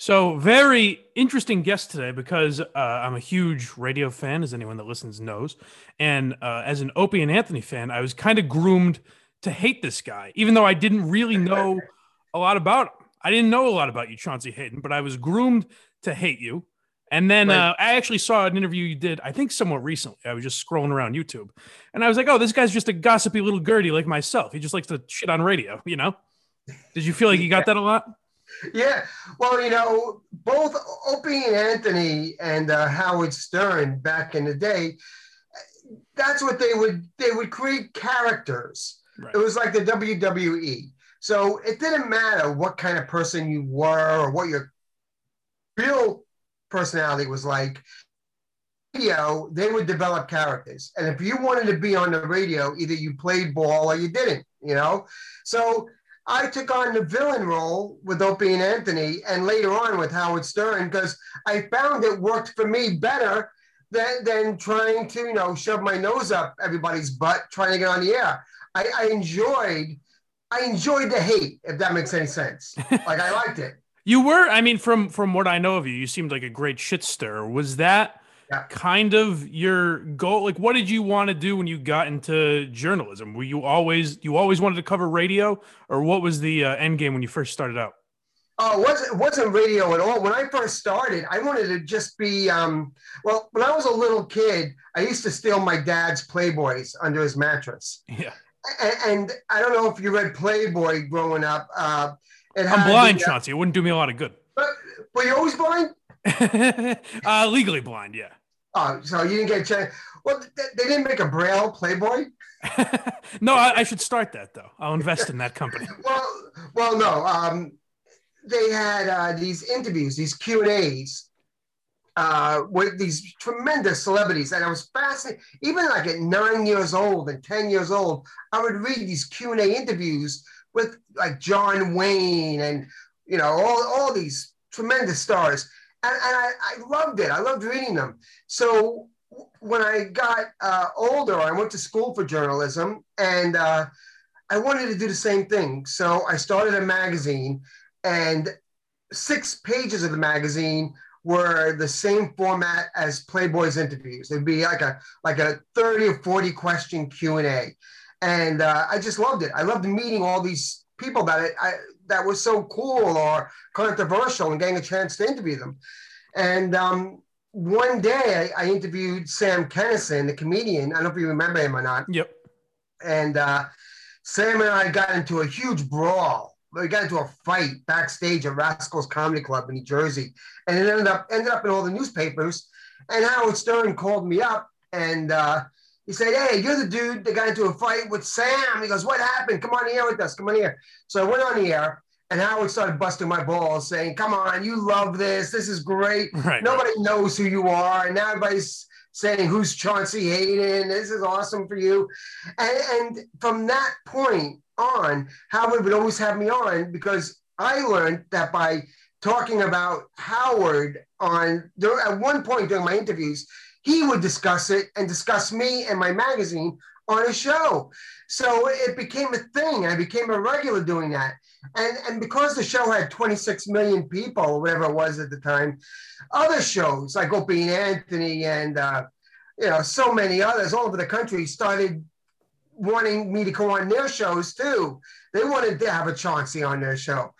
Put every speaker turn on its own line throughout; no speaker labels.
So, very interesting guest today because uh, I'm a huge radio fan, as anyone that listens knows. And uh, as an Opie and Anthony fan, I was kind of groomed to hate this guy, even though I didn't really know a lot about him. I didn't know a lot about you, Chauncey Hayden, but I was groomed to hate you. And then right. uh, I actually saw an interview you did, I think somewhat recently. I was just scrolling around YouTube and I was like, oh, this guy's just a gossipy little Gertie like myself. He just likes to shit on radio, you know? Did you feel like you got that a lot?
Yeah. Well, you know, both Opie and Anthony and uh, Howard Stern back in the day, that's what they would, they would create characters. Right. It was like the WWE. So it didn't matter what kind of person you were or what your real personality was like. Radio, they would develop characters. And if you wanted to be on the radio, either you played ball or you didn't, you know? So I took on the villain role with Opie and Anthony and later on with Howard Stern because I found it worked for me better than, than trying to, you know, shove my nose up everybody's butt trying to get on the air. I, I enjoyed I enjoyed the hate, if that makes any sense. Like I liked it.
You were, I mean, from from what I know of you, you seemed like a great shit stir. Was that yeah. kind of your goal? Like, what did you want to do when you got into journalism? Were you always you always wanted to cover radio, or what was the uh, end game when you first started out?
Oh, it wasn't, wasn't radio at all. When I first started, I wanted to just be, um, well, when I was a little kid, I used to steal my dad's Playboys under his mattress.
Yeah.
And, and I don't know if you read Playboy growing up. Uh,
I'm blind, the, uh, Chauncey. It wouldn't do me a lot of good.
But were you always blind?
uh, legally blind, yeah.
Oh, so you didn't get a chance. Well, they didn't make a Braille Playboy.
no, I, I, should start that though. I'll invest in that company.
well, well, no. Um, they had uh, these interviews, these Q and A's uh, with these tremendous celebrities, and I was fascinated. Even like at nine years old and ten years old, I would read these Q and A interviews with like John Wayne and you know all, all these tremendous stars and, and I, I loved it. I loved reading them. So when i got uh, older i went to school for journalism and uh, i wanted to do the same thing. So i started a magazine and six pages of the magazine were the same format as playboy's interviews. It'd be like a like a 30 or 40 question q&a and uh, I just loved it. I loved meeting all these people that it, I, that was so cool or controversial and getting a chance to interview them. And um, one day I, I, interviewed Sam Kinison, the comedian. I don't know if you remember him or not.
Yep.
And uh, Sam and I got into a huge brawl. We got into a fight backstage at Rascals Comedy Club in New Jersey, and it ended up ended up in all the newspapers. And Howard Stern called me up and uh, he said, Hey, you're the dude that got into a fight with Sam. He goes, What happened? Come on here with us. Come on here. So I went on the air and Howard started busting my balls saying, Come on, you love this. This is great. Right, Nobody right. knows who you are. And now everybody's saying, Who's Chauncey Hayden? This is awesome for you. And, and from that point on, Howard would always have me on because I learned that by talking about Howard on there, at one point during my interviews, he would discuss it and discuss me and my magazine on a show. So it became a thing. I became a regular doing that. And, and because the show had 26 million people, or whatever it was at the time, other shows like Opie and Anthony and, uh, you know, so many others all over the country started wanting me to go on their shows too. They wanted to have a Chauncey on their show.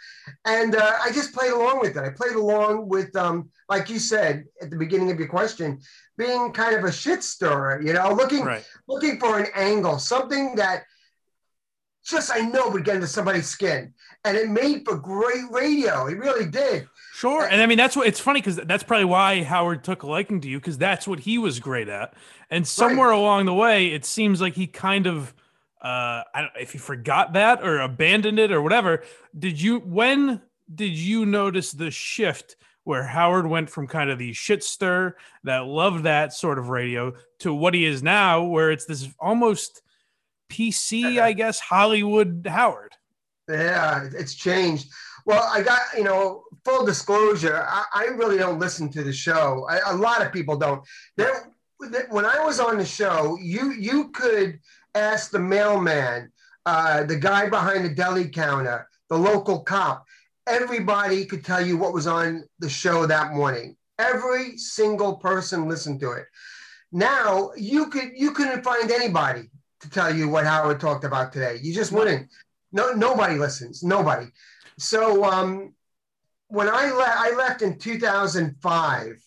And uh, I just played along with it. I played along with, um, like you said at the beginning of your question, being kind of a shit stirrer, you know, looking right. looking for an angle, something that just I know would get into somebody's skin. And it made for great radio. It really did.
Sure. And I mean, that's what it's funny because that's probably why Howard took a liking to you because that's what he was great at. And somewhere right. along the way, it seems like he kind of, uh, I don't if he forgot that or abandoned it or whatever. Did you, when did you notice the shift where Howard went from kind of the shit stir that loved that sort of radio to what he is now, where it's this almost PC, I guess, Hollywood Howard.
Yeah, it's changed. Well, I got, you know, full disclosure, I, I really don't listen to the show. I, a lot of people don't. There, when I was on the show, you you could ask the mailman, uh, the guy behind the deli counter, the local cop everybody could tell you what was on the show that morning. Every single person listened to it. Now you could you couldn't find anybody to tell you what Howard talked about today. You just wouldn't. No, nobody listens. Nobody. So um, when I left, I left in 2005.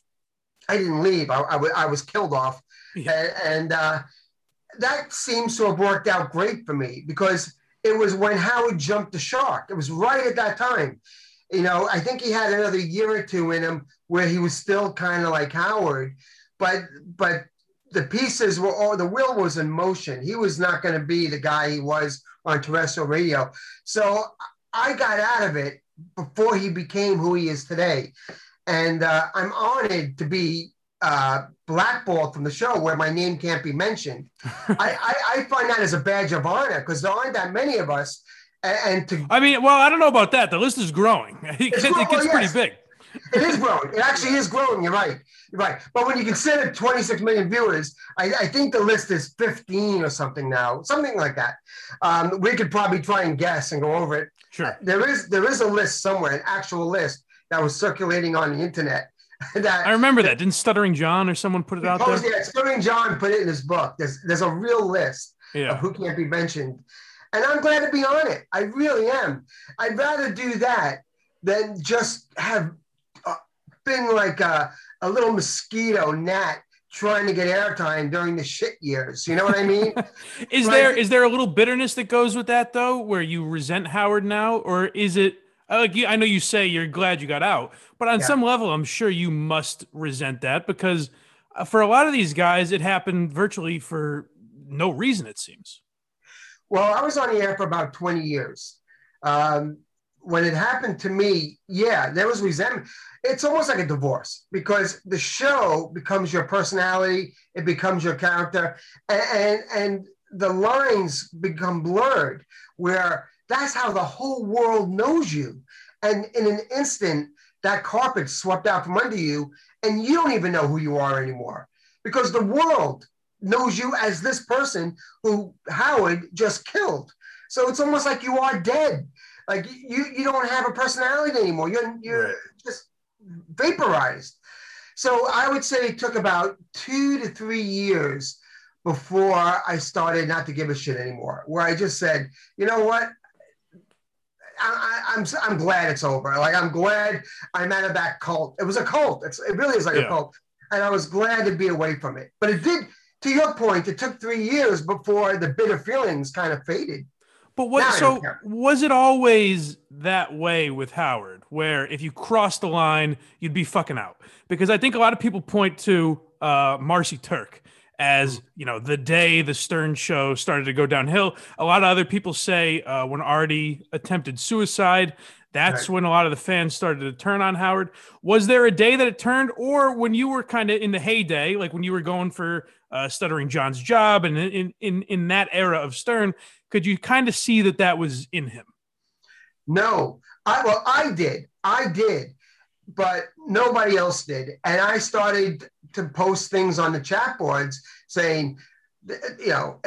I didn't leave. I, I, w- I was killed off, yeah. and, and uh, that seems to have worked out great for me because it was when Howard jumped the shark. It was right at that time. You know, I think he had another year or two in him where he was still kind of like Howard, but but the pieces were all the wheel was in motion. He was not going to be the guy he was on terrestrial radio. So I got out of it before he became who he is today. And uh, I'm honored to be uh, blackballed from the show where my name can't be mentioned. I, I, I, find that as a badge of honor because there aren't that many of us. And, to
I mean, well, I don't know about that. The list is growing. It gets, growing, it gets pretty big.
It is growing. It actually is growing. You're right. You're right. But when you consider 26 million viewers, I, I think the list is 15 or something now, something like that. Um, we could probably try and guess and go over it.
Sure.
There is there is a list somewhere, an actual list that was circulating on the internet
that, I remember that. Didn't Stuttering John or someone put it out there?
Yeah, Stuttering John put it in his book. There's there's a real list yeah. of who can't be mentioned, and I'm glad to be on it. I really am. I'd rather do that than just have uh, been like a, a little mosquito gnat trying to get airtime during the shit years. You know what I mean?
is there is there a little bitterness that goes with that though, where you resent Howard now, or is it like I know you say you're glad you got out, but on yeah. some level, I'm sure you must resent that because uh, for a lot of these guys, it happened virtually for no reason. It seems.
Well, I was on the air for about 20 years. Um, when it happened to me, yeah, there was resentment. It's almost like a divorce because the show becomes your personality, it becomes your character, and and, and the lines become blurred. Where that's how the whole world knows you. And in an instant, that carpet swept out from under you, and you don't even know who you are anymore because the world knows you as this person who Howard just killed. So it's almost like you are dead. Like you, you don't have a personality anymore. You're, you're just vaporized. So I would say it took about two to three years before I started not to give a shit anymore, where I just said, you know what? I, am I'm, I'm glad it's over. Like I'm glad I'm out of that cult. It was a cult. It's, it really is like yeah. a cult, and I was glad to be away from it. But it did. To your point, it took three years before the bitter feelings kind of faded.
But what? so was it always that way with Howard, where if you crossed the line, you'd be fucking out? Because I think a lot of people point to uh, Marcy Turk as you know the day the Stern show started to go downhill. A lot of other people say uh, when Artie attempted suicide, that's right. when a lot of the fans started to turn on Howard. Was there a day that it turned, or when you were kind of in the heyday, like when you were going for uh, Stuttering John's job, and in in in that era of Stern, could you kind of see that that was in him?
No, I well, I did, I did, but nobody else did, and I started to post things on the chat boards saying, you know,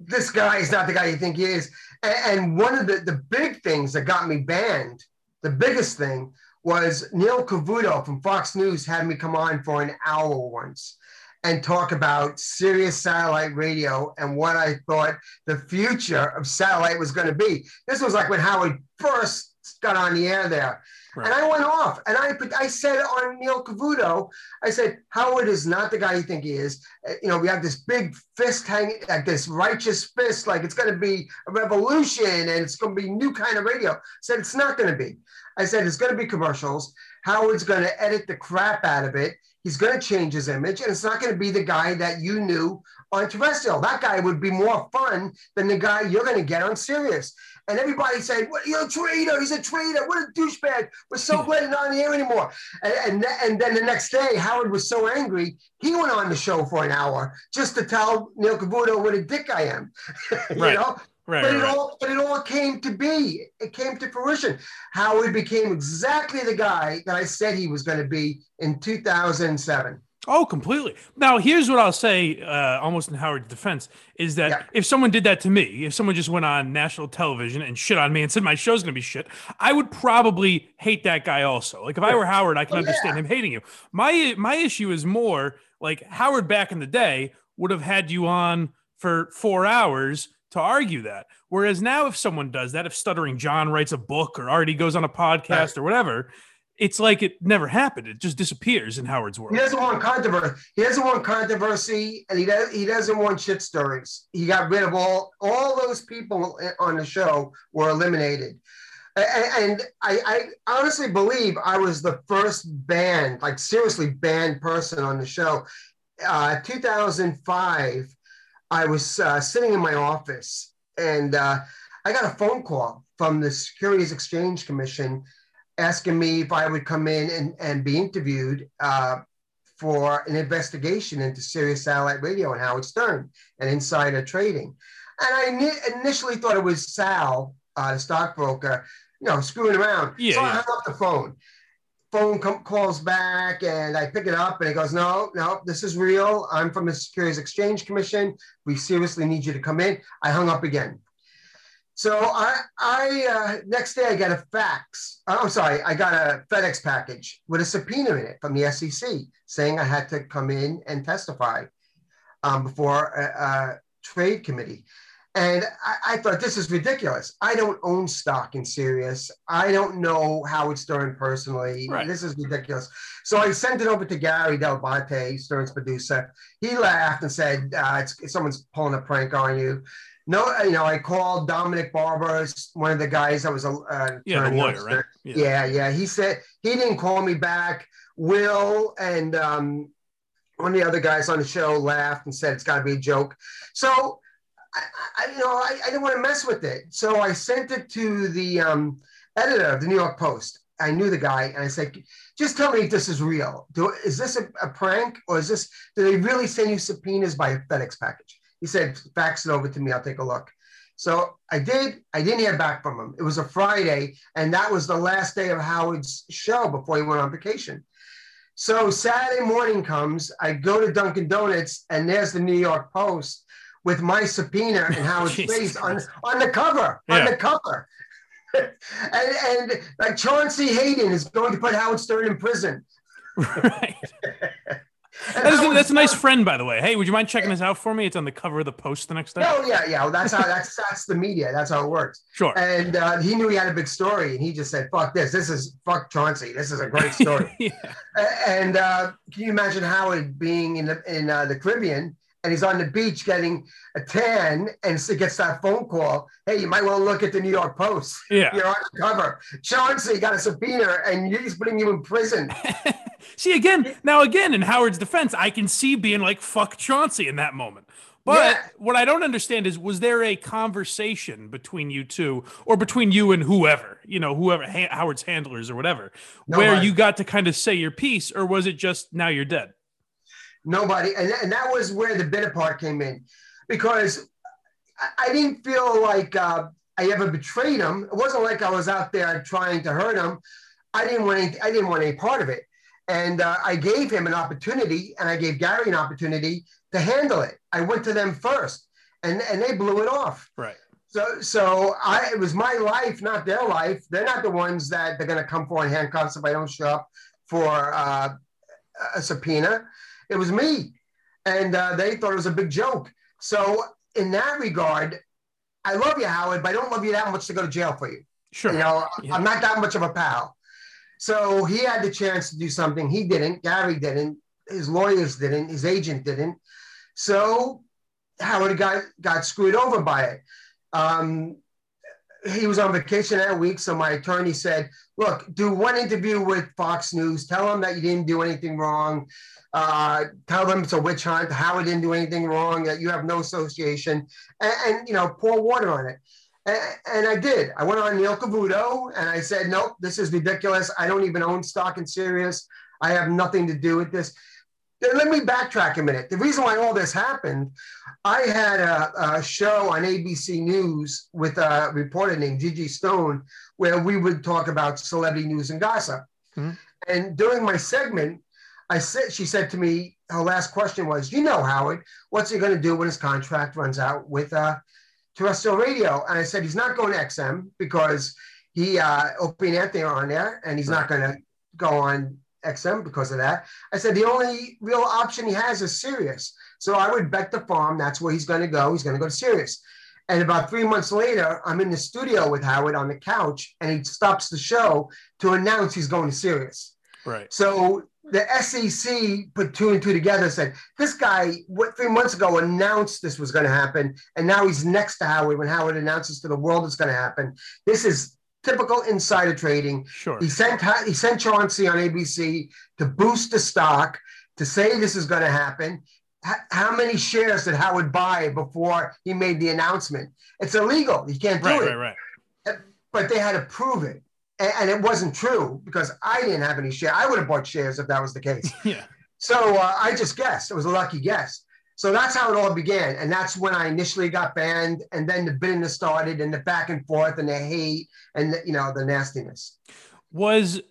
this guy is not the guy you think he is. And one of the, the big things that got me banned, the biggest thing was Neil Cavuto from Fox News had me come on for an hour once and talk about Sirius satellite radio and what I thought the future of satellite was going to be. This was like when Howard first got on the air there. Right. And I went off and I I said on Neil Cavuto, I said, Howard is not the guy you think he is. Uh, you know, we have this big fist hanging, like this righteous fist, like it's going to be a revolution and it's going to be new kind of radio. I said, it's not going to be. I said, it's going to be commercials. Howard's going to edit the crap out of it. He's going to change his image, and it's not going to be the guy that you knew on terrestrial. That guy would be more fun than the guy you're going to get on Sirius. And everybody said, "What? You're a traitor. He's a traitor. What a douchebag. We're so glad he's not on the air anymore." And, and and then the next day, Howard was so angry, he went on the show for an hour just to tell Neil Cavuto what a dick I am. you right. know. Right, but it right. all but it all came to be. It came to fruition. Howard became exactly the guy that I said he was going to be in 2007.
Oh, completely. Now, here's what I'll say, uh, almost in Howard's defense, is that
Yeah.
if someone did that to me, if someone just went on national television and shit on me and said my show's going to be shit, I would probably hate that guy also. Like if I were Howard, I can
Oh, yeah.
understand him hating you. My my issue is more like Howard back in the day would have had you on for four hours to argue that. Whereas now, if someone does that, if Stuttering John writes a book or Artie goes on a podcast
Right.
or whatever, it's like it never happened. It just disappears in Howard's world.
He doesn't want controversy. He doesn't want controversy, and he does. He doesn't want shit stories. He got rid of all all those people on the show were eliminated. A- a- And I, I honestly believe I was the first banned, like seriously banned person on the show. Uh, 2005, I was uh, sitting in my office and uh, I got a phone call from the Securities Exchange Commission asking me if I would come in and, and be interviewed uh, for an investigation into Sirius Satellite Radio and Howard Stern and insider trading. And I ni- initially thought it was Sal, uh, the stockbroker, you know, screwing around.
Yeah,
so I hung up the phone. Phone com- calls back and I pick it up and he goes, No, no, this is real. I'm from the Securities Exchange Commission. We seriously need you to come in. I hung up again. So I, I uh, next day I got a fax. uh, I'm sorry, I got a FedEx package with a subpoena in it from the SEC saying I had to come in and testify um, before a, a trade committee. And I, I thought this is ridiculous. I don't own stock in Sirius. I don't know Howard Stern personally.
Right.
This is ridiculous. So I sent it over to Gary Dell'Abate, Stern's producer. He laughed and said, uh, it's, someone's pulling a prank on you. No, you know, I called Dominic Barbara, one of the guys that was a uh,
Yeah, lawyer, right?
Yeah, yeah. He said he didn't call me back. Will and um, one of the other guys on the show laughed and said it's got to be a joke. So, I, I you know, I, I didn't want to mess with it. So I sent it to the um, editor of the New York Post. I knew the guy, and I said, "Just tell me if this is real. Do, is this a, a prank, or is this? Do they really send you subpoenas by a FedEx package?" He said, "Fax it over to me. I'll take a look." So I did. I didn't hear back from him. It was a Friday, and that was the last day of Howard's show before he went on vacation. So Saturday morning comes. I go to Dunkin' Donuts, and there's the New York Post with my subpoena and Howard's face on, on the cover. On the cover. and, and like Chauncey Hayden is going to put Howard Stern in prison.
right.
And
That's, a-
Howard
that's a nice friend, by the way. Hey, would you mind checking this out for me? It's on the cover of the post the next day.
Oh yeah, yeah. Well, that's how that's that's the media. That's how it works.
Sure.
And uh, he knew he had a big story, and he just said, "Fuck this! This is fuck Chauncey. This is a great story."
yeah.
And uh, can you imagine Howard being in the in uh, the Caribbean and he's on the beach getting a tan, and so gets that phone call? Hey, you might want to look at the New York Post.
Yeah.
You're on the cover. Chauncey got a subpoena, and he's putting you in prison.
see again, now again, in Howard's defense, I can see being like fuck Chauncey in that moment. But
Yeah.
what I don't understand is, was there a conversation between you two, or between you and whoever, you know, whoever ha- Howard's handlers or whatever, where you got to kind of say your piece, or was it just now you're dead?
Nobody, and, and that was where the bitter part came in, because I, I didn't feel like uh, I ever betrayed him. It wasn't like I was out there trying to hurt him. I didn't want any, I didn't want any part of it, and uh, I gave him an opportunity, and I gave Gary an opportunity to handle it. I went to them first, and and they blew it off.
Right.
So, so I, it was my life, not their life. They're not the ones that they're going to come for in handcuffs if I don't show up for uh, a subpoena. It was me, and uh, they thought it was a big joke. So, in that regard, I love you, Howard, but I don't love you that much to go to jail for you.
Sure.
You know,
Yeah.
I'm not that much of a pal. So he had the chance to do something. He didn't. Gary didn't. His lawyers didn't. His agent didn't. So Howard got got screwed over by it. Um, he was on vacation that week, so my attorney said, "Look, do one interview with Fox News. Tell them that you didn't do anything wrong. Uh, tell them it's a witch hunt. Howard didn't do anything wrong. That you have no association, and, and you know, pour water on it." And, and I did. I went on Neil Cavuto and I said, nope, this is ridiculous. I don't even own stock in Sirius. I have nothing to do with this. Let me backtrack a minute. The reason why all this happened, I had a, a show on ABC News with a reporter named Gigi Stone where we would talk about celebrity news and gossip.
Mhm.
And during my segment, I said, she said to me, her last question was, you know, Howard, what's he going to do when his contract runs out with uh, terrestrial radio? And I said, he's not going to XM because he, uh, Opie and Anthony are on there and he's right. not going to go on XM because of that. I said, the only real option he has is Sirius. So I would bet the farm that's where he's going to go. He's going to go to Sirius. And about three months later, I'm in the studio with Howard on the couch, and he stops the show to announce he's going to Sirius.
Right.
So the SEC put two and two together. Said this guy, what three months ago announced this was going to happen, and now he's next to Howard when Howard announces to the world it's going to happen. This is typical insider trading.
Sure.
He sent he sent Chauncey on ABC to boost the stock to say this is going to happen how many shares did Howard buy before he made the announcement? It's illegal. You can't do
right,
it.
Right, right,
right. But they had to prove it. And, and, it wasn't true because I didn't have any share. I would have bought shares if that was the case.
yeah.
So uh, I just guessed. It was a lucky guess. So that's how it all began. And that's when I initially got banned. And then the bitterness started and the back and forth and the hate and, the, you know, the nastiness
was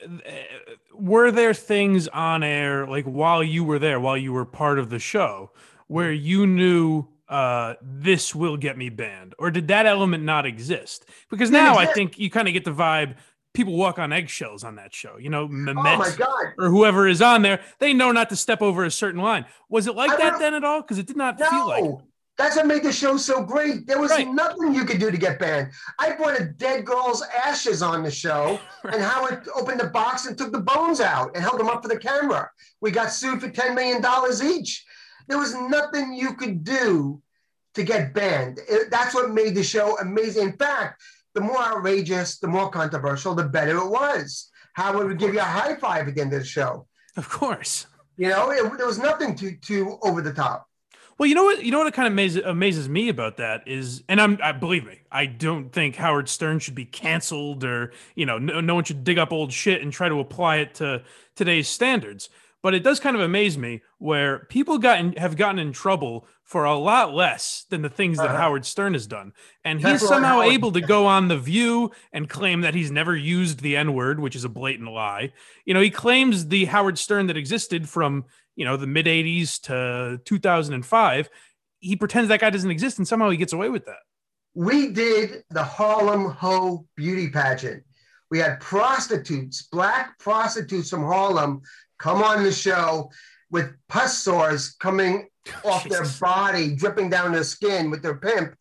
were there things on air like while you were there while you were part of the show where you knew uh, this will get me banned or did that element not exist because now i think you kind of get the vibe people walk on eggshells on that show you know
Mehmet oh my God.
or whoever is on there they know not to step over a certain line was it like I that then at all because it did not
no.
feel like
that's what made the show so great. There was right. nothing you could do to get banned. I brought a dead girl's ashes on the show, right. and Howard opened the box and took the bones out and held them up for the camera. We got sued for $10 million each. There was nothing you could do to get banned. It, that's what made the show amazing. In fact, the more outrageous, the more controversial, the better it was. Howard would we give you a high five at the end of the show.
Of course.
You know, it, there was nothing too too over the top.
Well, you know what? You know what kind of amazes, amazes me about that is, and I'm, I believe me, I don't think Howard Stern should be canceled, or you know, no, no one should dig up old shit and try to apply it to today's standards. But it does kind of amaze me where people gotten have gotten in trouble for a lot less than the things that uh-huh. Howard Stern has done, and he's That's somehow able to go on the View and claim that he's never used the N word, which is a blatant lie. You know, he claims the Howard Stern that existed from you know, the mid 80s to 2005. He pretends that guy doesn't exist and somehow he gets away with that.
We did the Harlem Ho beauty pageant. We had prostitutes, black prostitutes from Harlem, come on the show with pus sores coming off their body, dripping down their skin with their pimp.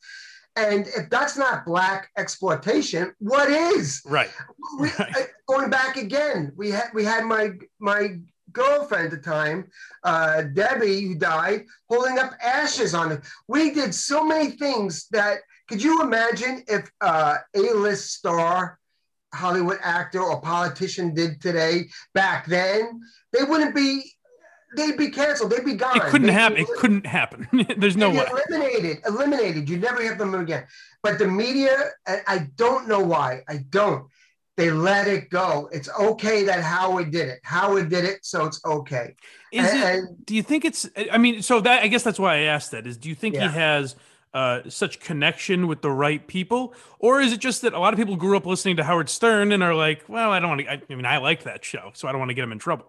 And if that's not black exploitation, what is?
Right.
We, right. Going back again, we had we had my my girlfriend at the time, uh, Debbie, who died, holding up ashes on it. We did so many things that could you imagine if uh, A-list star Hollywood actor or politician did today back then? They wouldn't be. They'd be canceled. They'd be gone.
It couldn't
they'd
happen. It couldn't happen. There's no way.
Eliminated. Eliminated. You never hear from them again. But the media, I don't know why. I don't they let it go. It's okay that Howard did it. Howard did it, so it's okay.
Is and, it? Do you think it's? I mean, so that I guess that's why I asked that. Is do you think yeah. he has uh, such connection with the right people, or is it just that a lot of people grew up listening to Howard Stern and are like, well, I don't want to. I, I mean, I like that show, so I don't want to get him in trouble.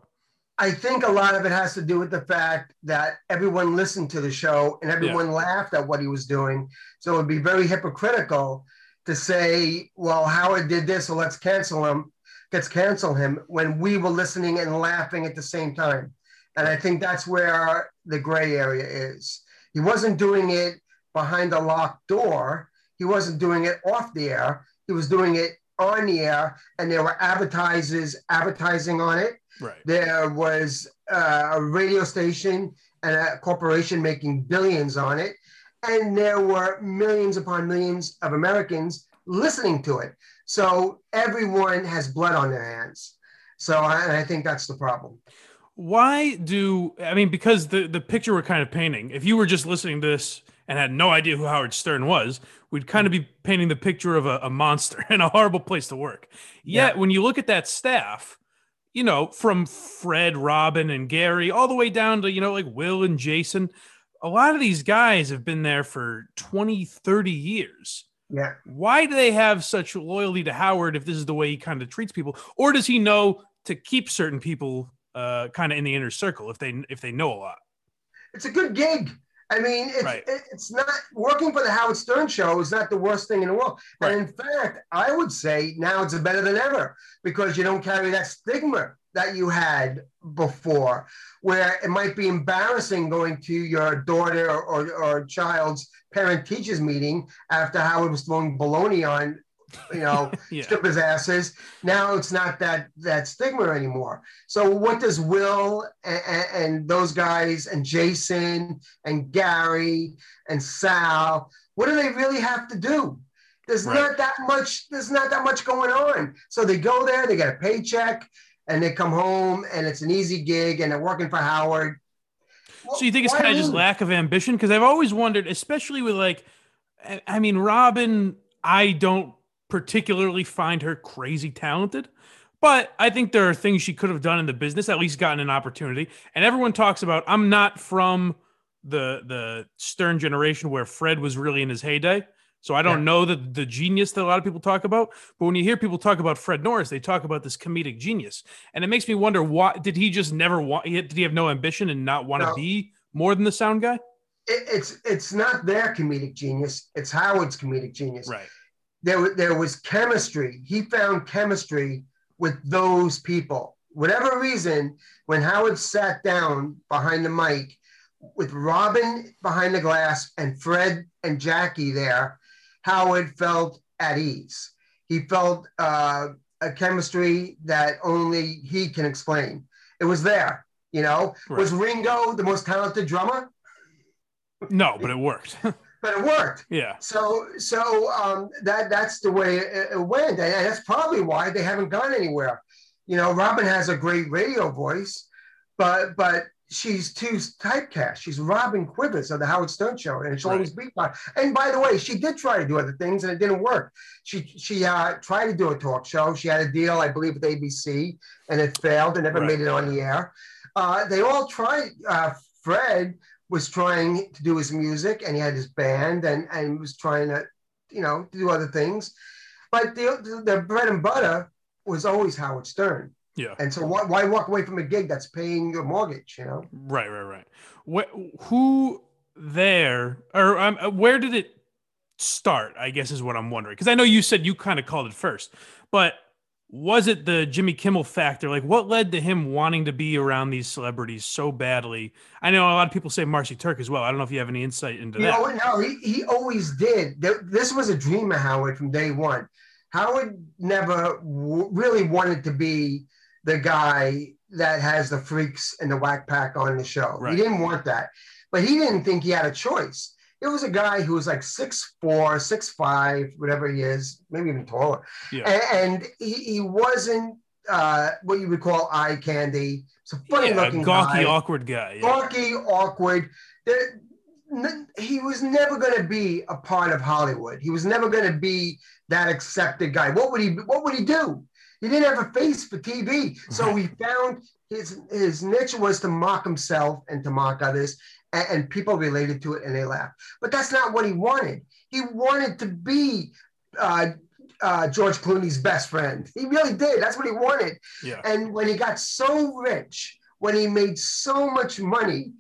I think a lot of it has to do with the fact that everyone listened to the show and everyone yeah. laughed at what he was doing. So it would be very hypocritical to say, well, Howard did this, so let's cancel him, let's cancel him when we were listening and laughing at the same time. And I think that's where the gray area is. He wasn't doing it behind a locked door. He wasn't doing it off the air. He was doing it on the air, and there were advertisers advertising on it.
Right.
There was uh, a radio station and a corporation making billions on it and there were millions upon millions of Americans listening to it. So everyone has blood on their hands. So I, I think that's the problem.
Why do I mean because the the picture we're kind of painting? If you were just listening to this and had no idea who Howard Stern was, we'd kind of be painting the picture of a, a monster and a horrible place to work. Yet yeah. when you look at that staff, you know, from Fred, Robin, and Gary, all the way down to, you know, like Will and Jason, a lot of these guys have been there for 20, 30 years.
Yeah.
Why do they have such loyalty to Howard if this is the way he kind of treats people? Or does he know to keep certain people uh, kind of in the inner circle if they if they know a lot.
It's a good gig. I mean, it's,
Right.
it's not working for the Howard Stern show is not the worst thing in the world.
Right.
And in fact, I would say now it's better than ever because you don't carry that stigma that you had before, where it might be embarrassing going to your daughter or, or, or child's parent teachers meeting after Howard was throwing baloney on, you know,
Yeah.
strippers' asses. Now it's not that that stigma anymore. So what does Will and, and those guys and Jason and Gary and Sal? What do they really have to do? There's
Right.
not that much. There's not that much going on. So they go there, they get a paycheck, and they come home, and it's an easy gig, and they're working for Howard.
So you think it's kind of just lack of ambition? Because I've always wondered, especially with like, I mean, Robin, I don't particularly find her crazy talented, but I think there are things she could have done in the business, at least gotten an opportunity. And everyone talks about, I'm not from the the Stern generation where Fred was really in his heyday. So I don't
Yeah.
know the the genius that a lot of people talk about, but when you hear people talk about Fred Norris, they talk about this comedic genius, and it makes me wonder why did he just never want? Did he have no ambition and not want to
No.
be more than the sound guy?
It, it's it's not their comedic genius. It's Howard's comedic genius.
Right.
There, there was chemistry. He found chemistry with those people. Whatever reason, when Howard sat down behind the mic with Robin behind the glass and Fred and Jackie there, Howard felt at ease. He felt uh, a chemistry that only he can explain. It was there, you know. Was Ringo the most talented drummer?
No, but it worked.
But it worked.
yeah.
So, so um, that that's the way it, it went, and that's probably why they haven't gone anywhere. You know, Robin has a great radio voice, but but she's too typecast. She's Robin Quivers of the Howard Stern Show, and she'll
Right.
always be. by- And by the way, she did try to do other things, and it didn't work. She she uh, tried to do a talk show. She had a deal, I believe, with ABC, and it failed and never
Right.
made it on the air. Uh, they all tried. Uh, Fred was trying to do his music, and he had his band, and and was trying to, you know, do other things. But the the, bread and butter was always Howard Stern.
Yeah.
And so why, why walk away from a gig that's paying your mortgage? You know,
Right, right, right. What, who there, or um, uh, where did it start? I guess is what I'm wondering. Because I know you said you kind of called it first, but was it the Jimmy Kimmel factor? Like, what led to him wanting to be around these celebrities so badly? I know a lot of people say Marcy Turk as well. I don't know if you have any insight into
you
that.
know, no, he, he always did. This was a dream of Howard from day one. Howard never w- really wanted to be the guy that has the freaks and the whack pack on the show.
Right.
He didn't want that, but he didn't think he had a choice. It was a guy who was like six four, six five, whatever he is, maybe even taller.
Yeah.
A- And, he, he wasn't uh, what you would call eye candy. It's a funny
Yeah,
looking
gawky,
guy
awkward guy. Yeah.
gawky, awkward. There, he was never going to be a part of Hollywood. He was never going to be that accepted guy. What would he? What would he do? He didn't have a face for TV, so he found his his niche was to mock himself and to mock others, and, and people related to it and they laughed. But that's not what he wanted. He wanted to be. Uh, uh, George Clooney's best friend. He really did. That's what he wanted.
Yeah.
And when he got so rich, when he made so much money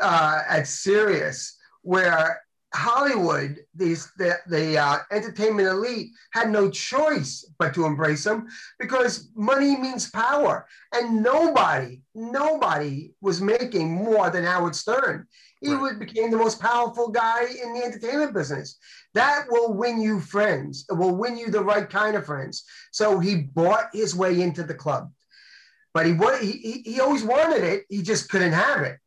uh, at Sirius, where Hollywood, these the, the uh, entertainment elite had no choice but to embrace him because money means power, and nobody, nobody was making more than Howard Stern. He
Right.
became the most powerful guy in the entertainment business. That will win you friends. It will win you the right kind of friends. So he bought his way into the club, but he, he, he always wanted it. He just couldn't have it.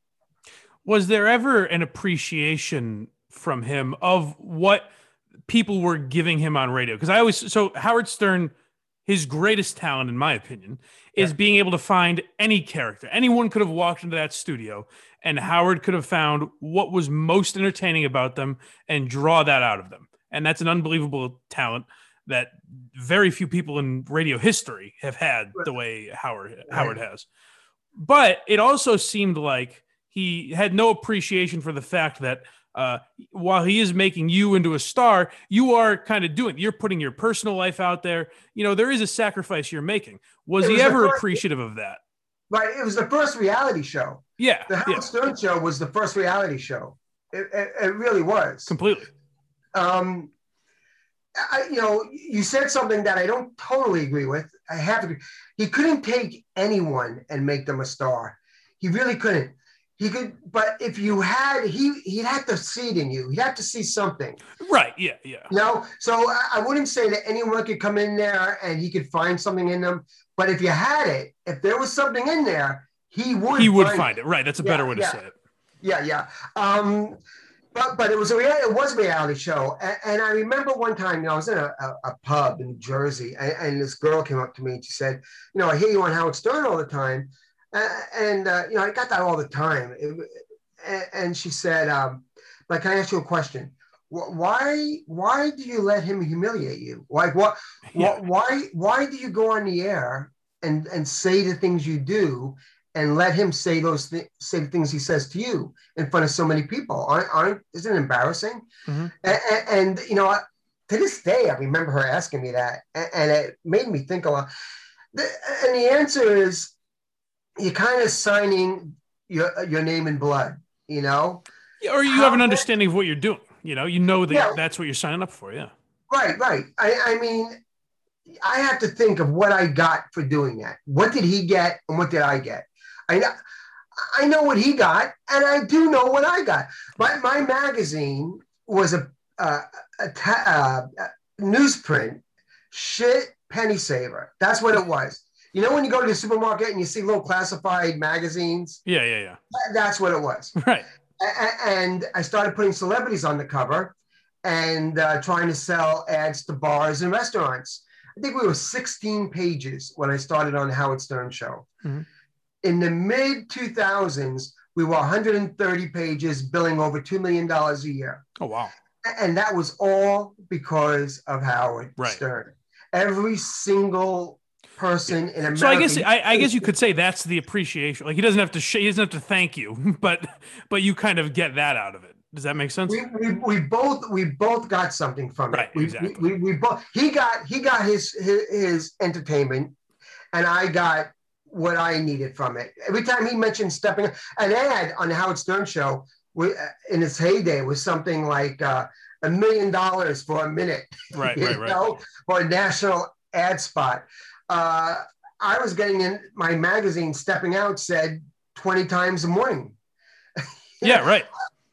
was there ever an appreciation from him of what people were giving him on radio? Because I always so Howard Stern, his greatest talent, in my opinion, is
Yeah.
being able to find any character. Anyone could have walked into that studio, and Howard could have found what was most entertaining about them and draw that out of them. And that's an unbelievable talent that very few people in radio history have had the way Howard Howard has. But it also seemed like he had no appreciation for the fact that uh, while he is making you into a star, you are kind of doing. You're putting your personal life out there. You know, there is a sacrifice you're making. Was
It
he ever
first-
appreciative of that?
Right. It was the first reality show.
Yeah.
The Howard
yeah.
Stern show was the first reality show. It, it, it really was.
Completely.
Um, I, you know, you said something that I don't totally agree with. I have to. He couldn't take anyone and make them a star. He really couldn't. He could, but if you had, he he'd have to see it in you. He'd have to see something.
Right. Yeah. Yeah.
You know, so I, I wouldn't say that anyone could come in there and he could find something in them. But if you had it, if there was something in there, he would.
He would find it. Right. That's a better
Yeah,
way to
yeah.
say it.
Yeah, yeah. Um, but but it was a rea- it was a reality show, and, and I remember one time, you know, I was in a, a, a pub in Jersey, and, and this girl came up to me and she said, you know, I hear you on Howard Stern all the time, and uh, you know, I got that all the time, It- and, and she said, um, like, can I ask you a question? Why why do you let him humiliate you? Like what?
Yeah.
Wh- Why why do you go on the air and and say the things you do and let him say those th- say the things he says to you in front of so many people? Aren't, aren't isn't it embarrassing?
Mhm.
And, and, you know, I- to this day, I remember her asking me that, and, and it made me think a lot. The, and the answer is, you're kind of signing your your name in blood. You know,
Yeah, Or you
How
have an understanding of what you're doing. You know, you know that
Yeah.
that's what you're signing up for. Yeah.
Right, right. I, I mean, I have to think of what I got for doing that. What did he get, and what did I get? I know, I know what he got, and I do know what I got. My my magazine was a a, a, ta- uh, a newsprint, shit penny saver. That's what it was. You know when you go to the supermarket and you see little classified magazines,
Yeah. Yeah. Yeah.
that's what it was
Right.
and I started putting celebrities on the cover and uh, trying to sell ads to bars and restaurants. I think we were 16 pages when I started on the Howard Stern show.
Mhm.
In the mid 2000s, we were 130 pages, billing over $2 million a year.
Oh wow.
And that was all because of Howard
Right.
Stern. Every single person in America.
So I guess I, I guess you could say that's the appreciation. Like he doesn't have to sh- he doesn't have to thank you, but but you kind of get that out of it. Does that make sense?
we, we, we both we both got something from it.
Right,
we,
exactly.
we, we, we both he got he got his, his his entertainment, and I got what I needed from it. Every time he mentioned stepping, an ad on the Howard Stern show we, in its heyday was something like uh, a million dollars for a minute,
Right.
you
Right. Right.
for a national ad spot. Uh, I was getting in my magazine. Stepping out said twenty times a morning.
Yeah. Right.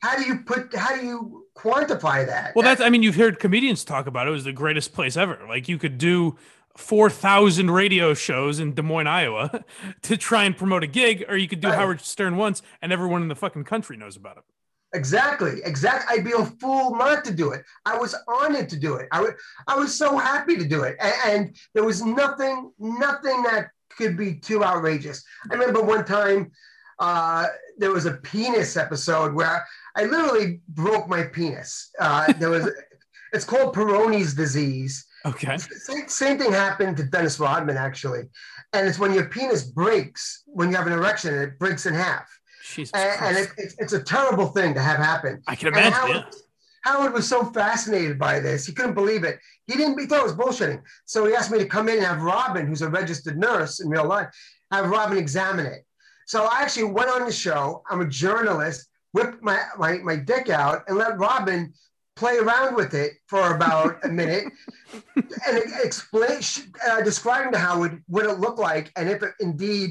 How do you put? How do you quantify that?
Well, that's I mean you've heard comedians talk about it. It was the greatest place ever. Like you could do. 4,000 radio shows in Des Moines, Iowa to try and promote a gig, or you could do
Right.
Howard Stern once and everyone in the fucking country knows about it.
Exactly, exactly. I'd be a fool not to do it. I was honored to do it. I wa- I was so happy to do it, and, and there was nothing, nothing that could be too outrageous. I remember one time uh, there was a penis episode where I literally broke my penis. Uh, there was, it's called Peyronie's disease.
Okay.
Same, same thing happened to Dennis Rodman actually, and it's when your penis breaks when you have an erection, it breaks in half
Jesus
and, and it, it's it's a terrible thing to have happen.
I can imagine.
Howard,
Yeah.
Howard was so fascinated by this, he couldn't believe it. He didn't he thought it was bullshitting. So he asked me to come in and have Robin, who's a registered nurse in real life, have Robin examine it. So I actually went on the show. I'm a journalist, whipped my, my, my dick out and let Robin play around with it for about a minute and explain, uh, describing to Howard what it looked like and if it indeed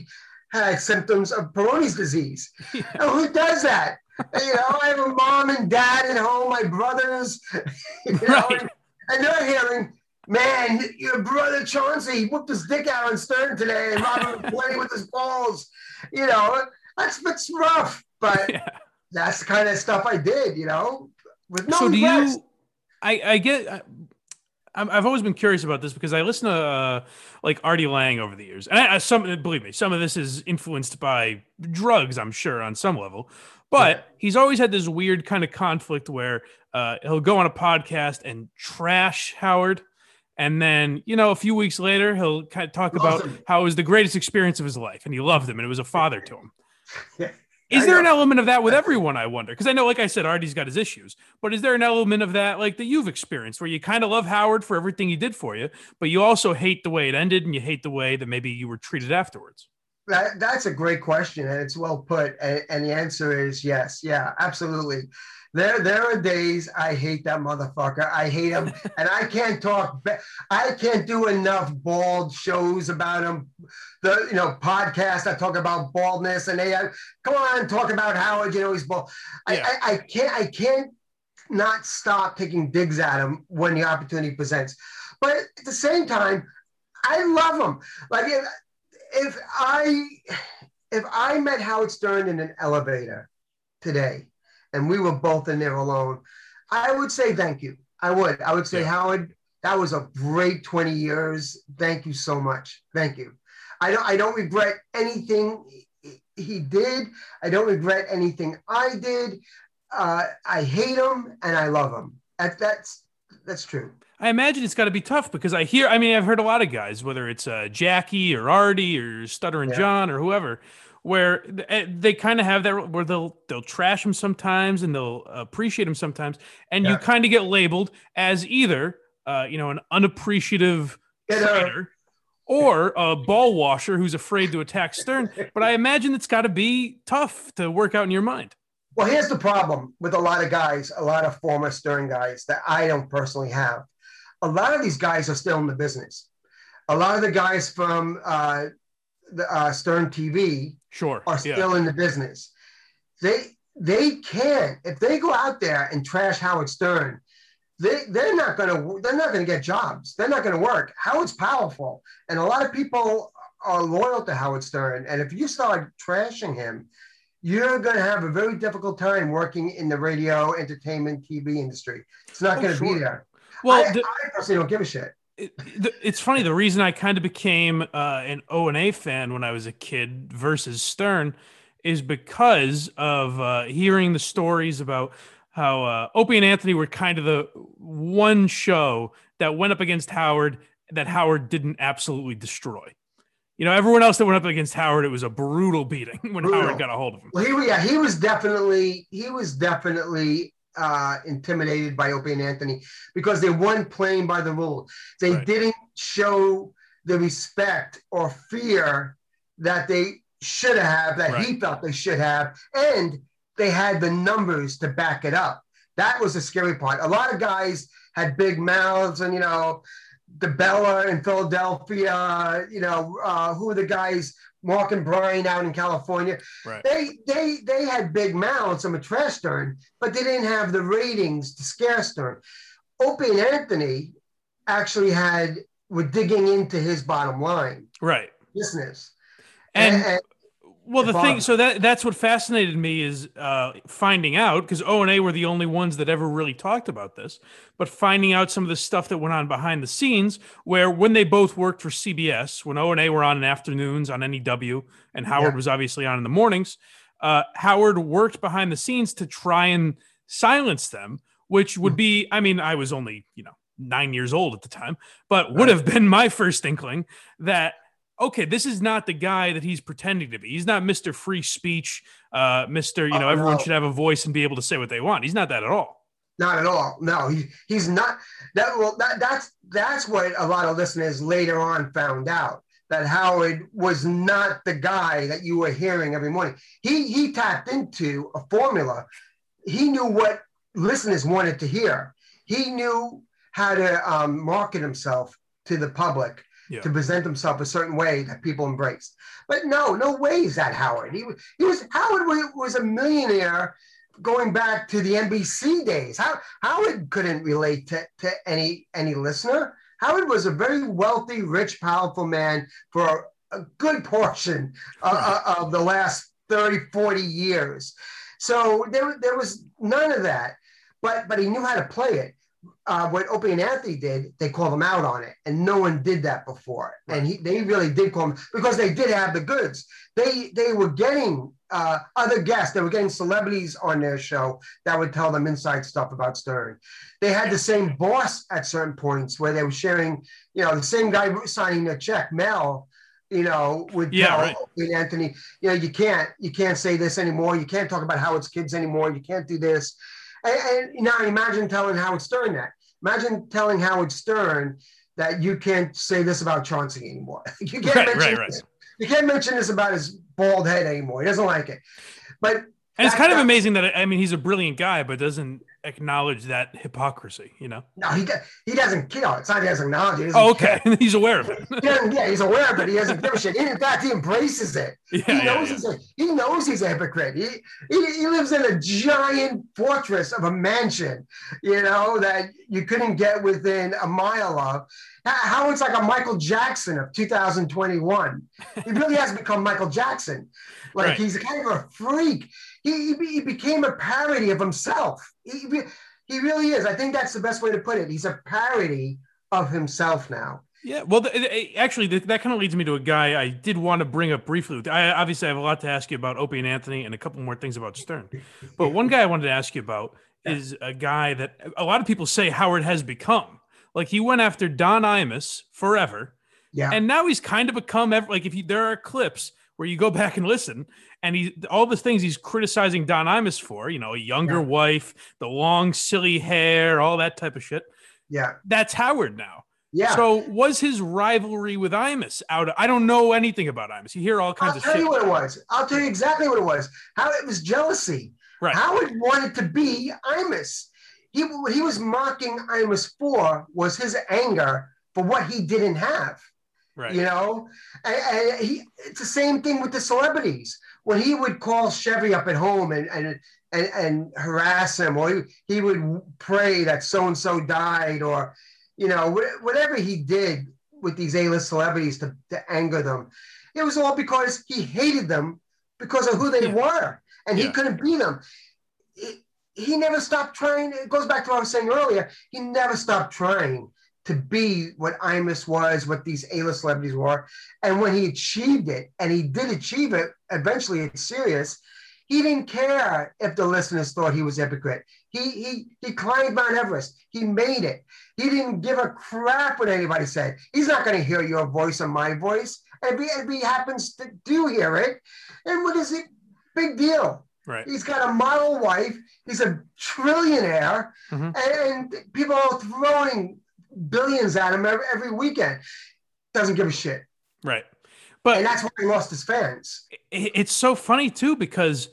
had symptoms of Peyronie's disease. Oh, who does that? You know, I have a mom and dad at home, my brothers, you know,
Right.
and, and they're hearing, man, your brother Chauncey whipped his dick out on Stern today and was playing with his balls. You know, that's that's rough, but
Yeah.
that's the kind of stuff I did, you know, with no
so do
regrets.
you i i get I'm- I've always been curious about this because I listen to uh, like Artie Lange over the years, and I, I, some believe me, some of this is influenced by drugs, I'm sure, on some level. But
Yeah.
he's always had this weird kind of conflict where uh, he'll go on a podcast and trash Howard, and then you know a few weeks later he'll kind of talk about
him.
how it was the greatest experience of his life, and he loved him, and it was a father to him. Is there an element of that with everyone? I wonder because I know, like I said, Artie's got his issues, but is there an element of that like that you've experienced where you kind of love Howard for everything he did for you, but you also hate the way it ended and you hate the way that maybe you were treated afterwards?
that that's a great question, and it's well put. And, and the answer is yes. Yeah, absolutely. There, there are days I hate that motherfucker. I hate him, and I can't talk. I can't do enough bald shows about him. The you know podcast I talk about baldness, and they uh, come on talk about Howard. You know he's bald. Yeah. I, I, I can't. I can't not stop taking digs at him when the opportunity presents. But at the same time, I love him. Like if, if I if I met Howard Stern in an elevator today and we were both in there alone, I would say thank you. I would. I would say, yeah. Howard, that was a great 20 years. Thank you so much. Thank you. I don't I don't regret anything he did. I don't regret anything I did. Uh, I hate him and I love him. That, that's that's true.
I imagine it's got to be tough because I hear. I mean, I've heard a lot of guys, whether it's uh, Jackie or Artie or Stuttering yeah. John or whoever, where eh, they kind of have that where they'll they'll trash him sometimes and they'll appreciate him sometimes, and yeah. you kind of get labeled as either uh, you know an unappreciative trainer or a ball washer who's afraid to attack Stern. but I imagine it's got to be tough to work out in your mind.
Well, here's the problem with a lot of guys, a lot of former Stern guys that I don't personally have. A lot of these guys are still in the business. A lot of the guys from uh, the uh, Stern TV
sure
are still yeah. in the business. They they can't if they go out there and trash Howard Stern, they they're not gonna they're not gonna get jobs. They're not gonna work. Howard's powerful, and a lot of people are loyal to Howard Stern. And if you start trashing him, you're going to have a very difficult time working in the radio, entertainment, TV industry. It's not oh, going to sure. be there. Well, I, the, I personally don't give a shit.
It, it's funny. The reason I kind of became uh, an O and A fan when I was a kid versus Stern is because of uh, hearing the stories about how uh, Opie and Anthony were kind of the one show that went up against Howard that Howard didn't absolutely destroy you know, everyone else that went up against Howard, it was a brutal beating when brutal. Howard got a hold of him.
Well, he, yeah, he was definitely he was definitely uh, intimidated by Opie and Anthony because they weren't playing by the rules. They right. didn't show the respect or fear that they should have, that right. he felt they should have, and they had the numbers to back it up. That was the scary part. A lot of guys had big mouths and you know DeBella in Philadelphia, you know, uh, who are the guys, Mark and Brian out in California. Right. They they they had big mouths on a trash Stern, but they didn't have the ratings to scare Stern. Opie and Anthony actually had were digging into his bottom line.
Right.
Business.
And, and well, the thing, so that that's what fascinated me is uh, finding out because O and A were the only ones that ever really talked about this, but finding out some of the stuff that went on behind the scenes, where when they both worked for CBS, when O and A were on in afternoons on NEW, and Howard yeah. was obviously on in the mornings, uh, Howard worked behind the scenes to try and silence them, which would hmm. be, I mean, I was only you know nine years old at the time, but would have been my first inkling that okay, this is not the guy that he's pretending to be. He's not Mr. Free Speech, uh, Mr. You know, uh, everyone no. should have a voice and be able to say what they want. He's not that at all.
Not at all. No, he, he's not. That well, that, that's that's what a lot of listeners later on found out that Howard was not the guy that you were hearing every morning. He he tapped into a formula. He knew what listeners wanted to hear. He knew how to um, market himself to the public yeah. to present himself a certain way that people embraced. But no, no way is that Howard. He, he was Howard was a millionaire going back to the NBC days. How, Howard couldn't relate to, to any any listener. Howard was a very wealthy, rich, powerful man for a, good portion uh, uh of the last 30, 40 years. So there, there was none of that. But but he knew how to play it uh, what Opie and Anthony did, they called him out on it, and no one did that before. Right. And he, they really did call him because they did have the goods. They they were getting uh, other guests. They were getting celebrities on their show that would tell them inside stuff about Stern. They had the same boss at certain points where they were sharing, you know, the same guy signing the check, Mel. You know, would yeah, tell right. Opie and Anthony, you know, you can't you can't say this anymore. You can't talk about Howard's kids anymore. You can't do this. And, and now imagine telling Howard Stern that. Imagine telling Howard Stern that you can't say this about Chauncey anymore. you can't right, mention right, right. you can't mention this about his bald head anymore. He doesn't like it. But
And it's kind of amazing that I mean he's a brilliant guy, but doesn't acknowledge that hypocrisy. You know?
No, he he doesn't kill. It's not he doesn't acknowledge it. He
Oh,
care.
okay. he's aware of it.
He yeah, he's aware of it. He doesn't give a shit. In fact, he embraces it.
yeah,
He knows
yeah.
he's a he knows he's a hypocrite. He, he he lives in a giant fortress of a mansion, you know, that you couldn't get within a mile of. How- it's like a Michael Jackson of 2021. He really has become Michael Jackson. Like
Right.
he's kind of a freak. He, he, he became a parody of himself. He, he really is. I think that's the best way to put it. He's a parody of himself now.
Yeah, well, th- actually, th- that kind of leads me to a guy I did want to bring up briefly. I obviously have a lot to ask you about Opie and Anthony, and a couple more things about Stern. But one guy I wanted to ask you about is a guy that a lot of people say Howard has become. Like he went after Don Imus forever,
Yeah.
and now he's kind of become like if you, there are clips where you go back and listen, and he all the things he's criticizing Don Imus for, you know, a younger
Yeah.
wife, the long silly hair, all that type of shit.
yeah.
That's Howard now.
Yeah.
So was his rivalry with Imus out? Of, I don't know anything about Imus. You hear all kinds
I'll
of
tell
shit.
you what it was. I'll tell you exactly what it was. How it was jealousy.
Right.
Howard wanted to be Imus. He what he was mocking Imus for was his anger for what he didn't have.
Right.
You know, and, he it's the same thing with the celebrities. When he would call Chevy up at home and and and, and harass him, or he, he would pray that so and so died, or you know whatever he did with these A-list celebrities to, to anger them, it was all because he hated them because of who they
Yeah.
were, and
Yeah.
he couldn't be them. He, he never stopped trying. It goes back to what I was saying earlier. He never stopped trying to be what Imus was, what these A-list celebrities were. And when he achieved it, and he did achieve it, eventually it's serious, he didn't care if the listeners thought he was a hypocrite. He he he climbed Mount Everest. He made it. He didn't give a crap what anybody said. He's not going to hear your voice or my voice. And if he, if he happens to do hear it, and what is it? Big deal.
Right.
He's got a model wife. He's a trillionaire,
Mhm.
and, and people are throwing billions at him every, every weekend. Doesn't give a shit,
Right. But
and that's why he lost his fans.
it's so funny too because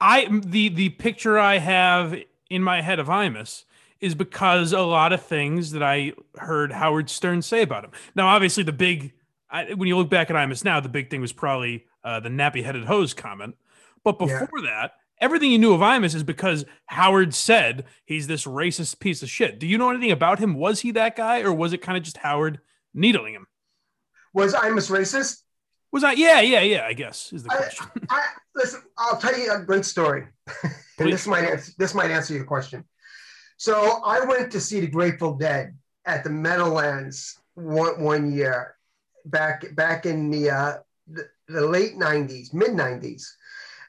I the the picture I have in my head of Imus is because a lot of things that I heard Howard Stern say about him. Now, obviously, the big I, when you look back at Imus now, the big thing was probably uh, the nappy-headed hose comment. But
Yeah.
before that, everything you knew of Imus is because Howard said he's this racist piece of shit. Do you know anything about him? Was he that guy, or was it kind of just Howard needling him?
Was Imus racist?
Was I? Yeah, yeah, yeah. I guess is the
I-
question.
I, listen, I'll tell you a great story, and this might answer, this might answer your question. So I went to see the Grateful Dead at the Meadowlands one, one year back back in the, uh, the the late '90s, mid '90s,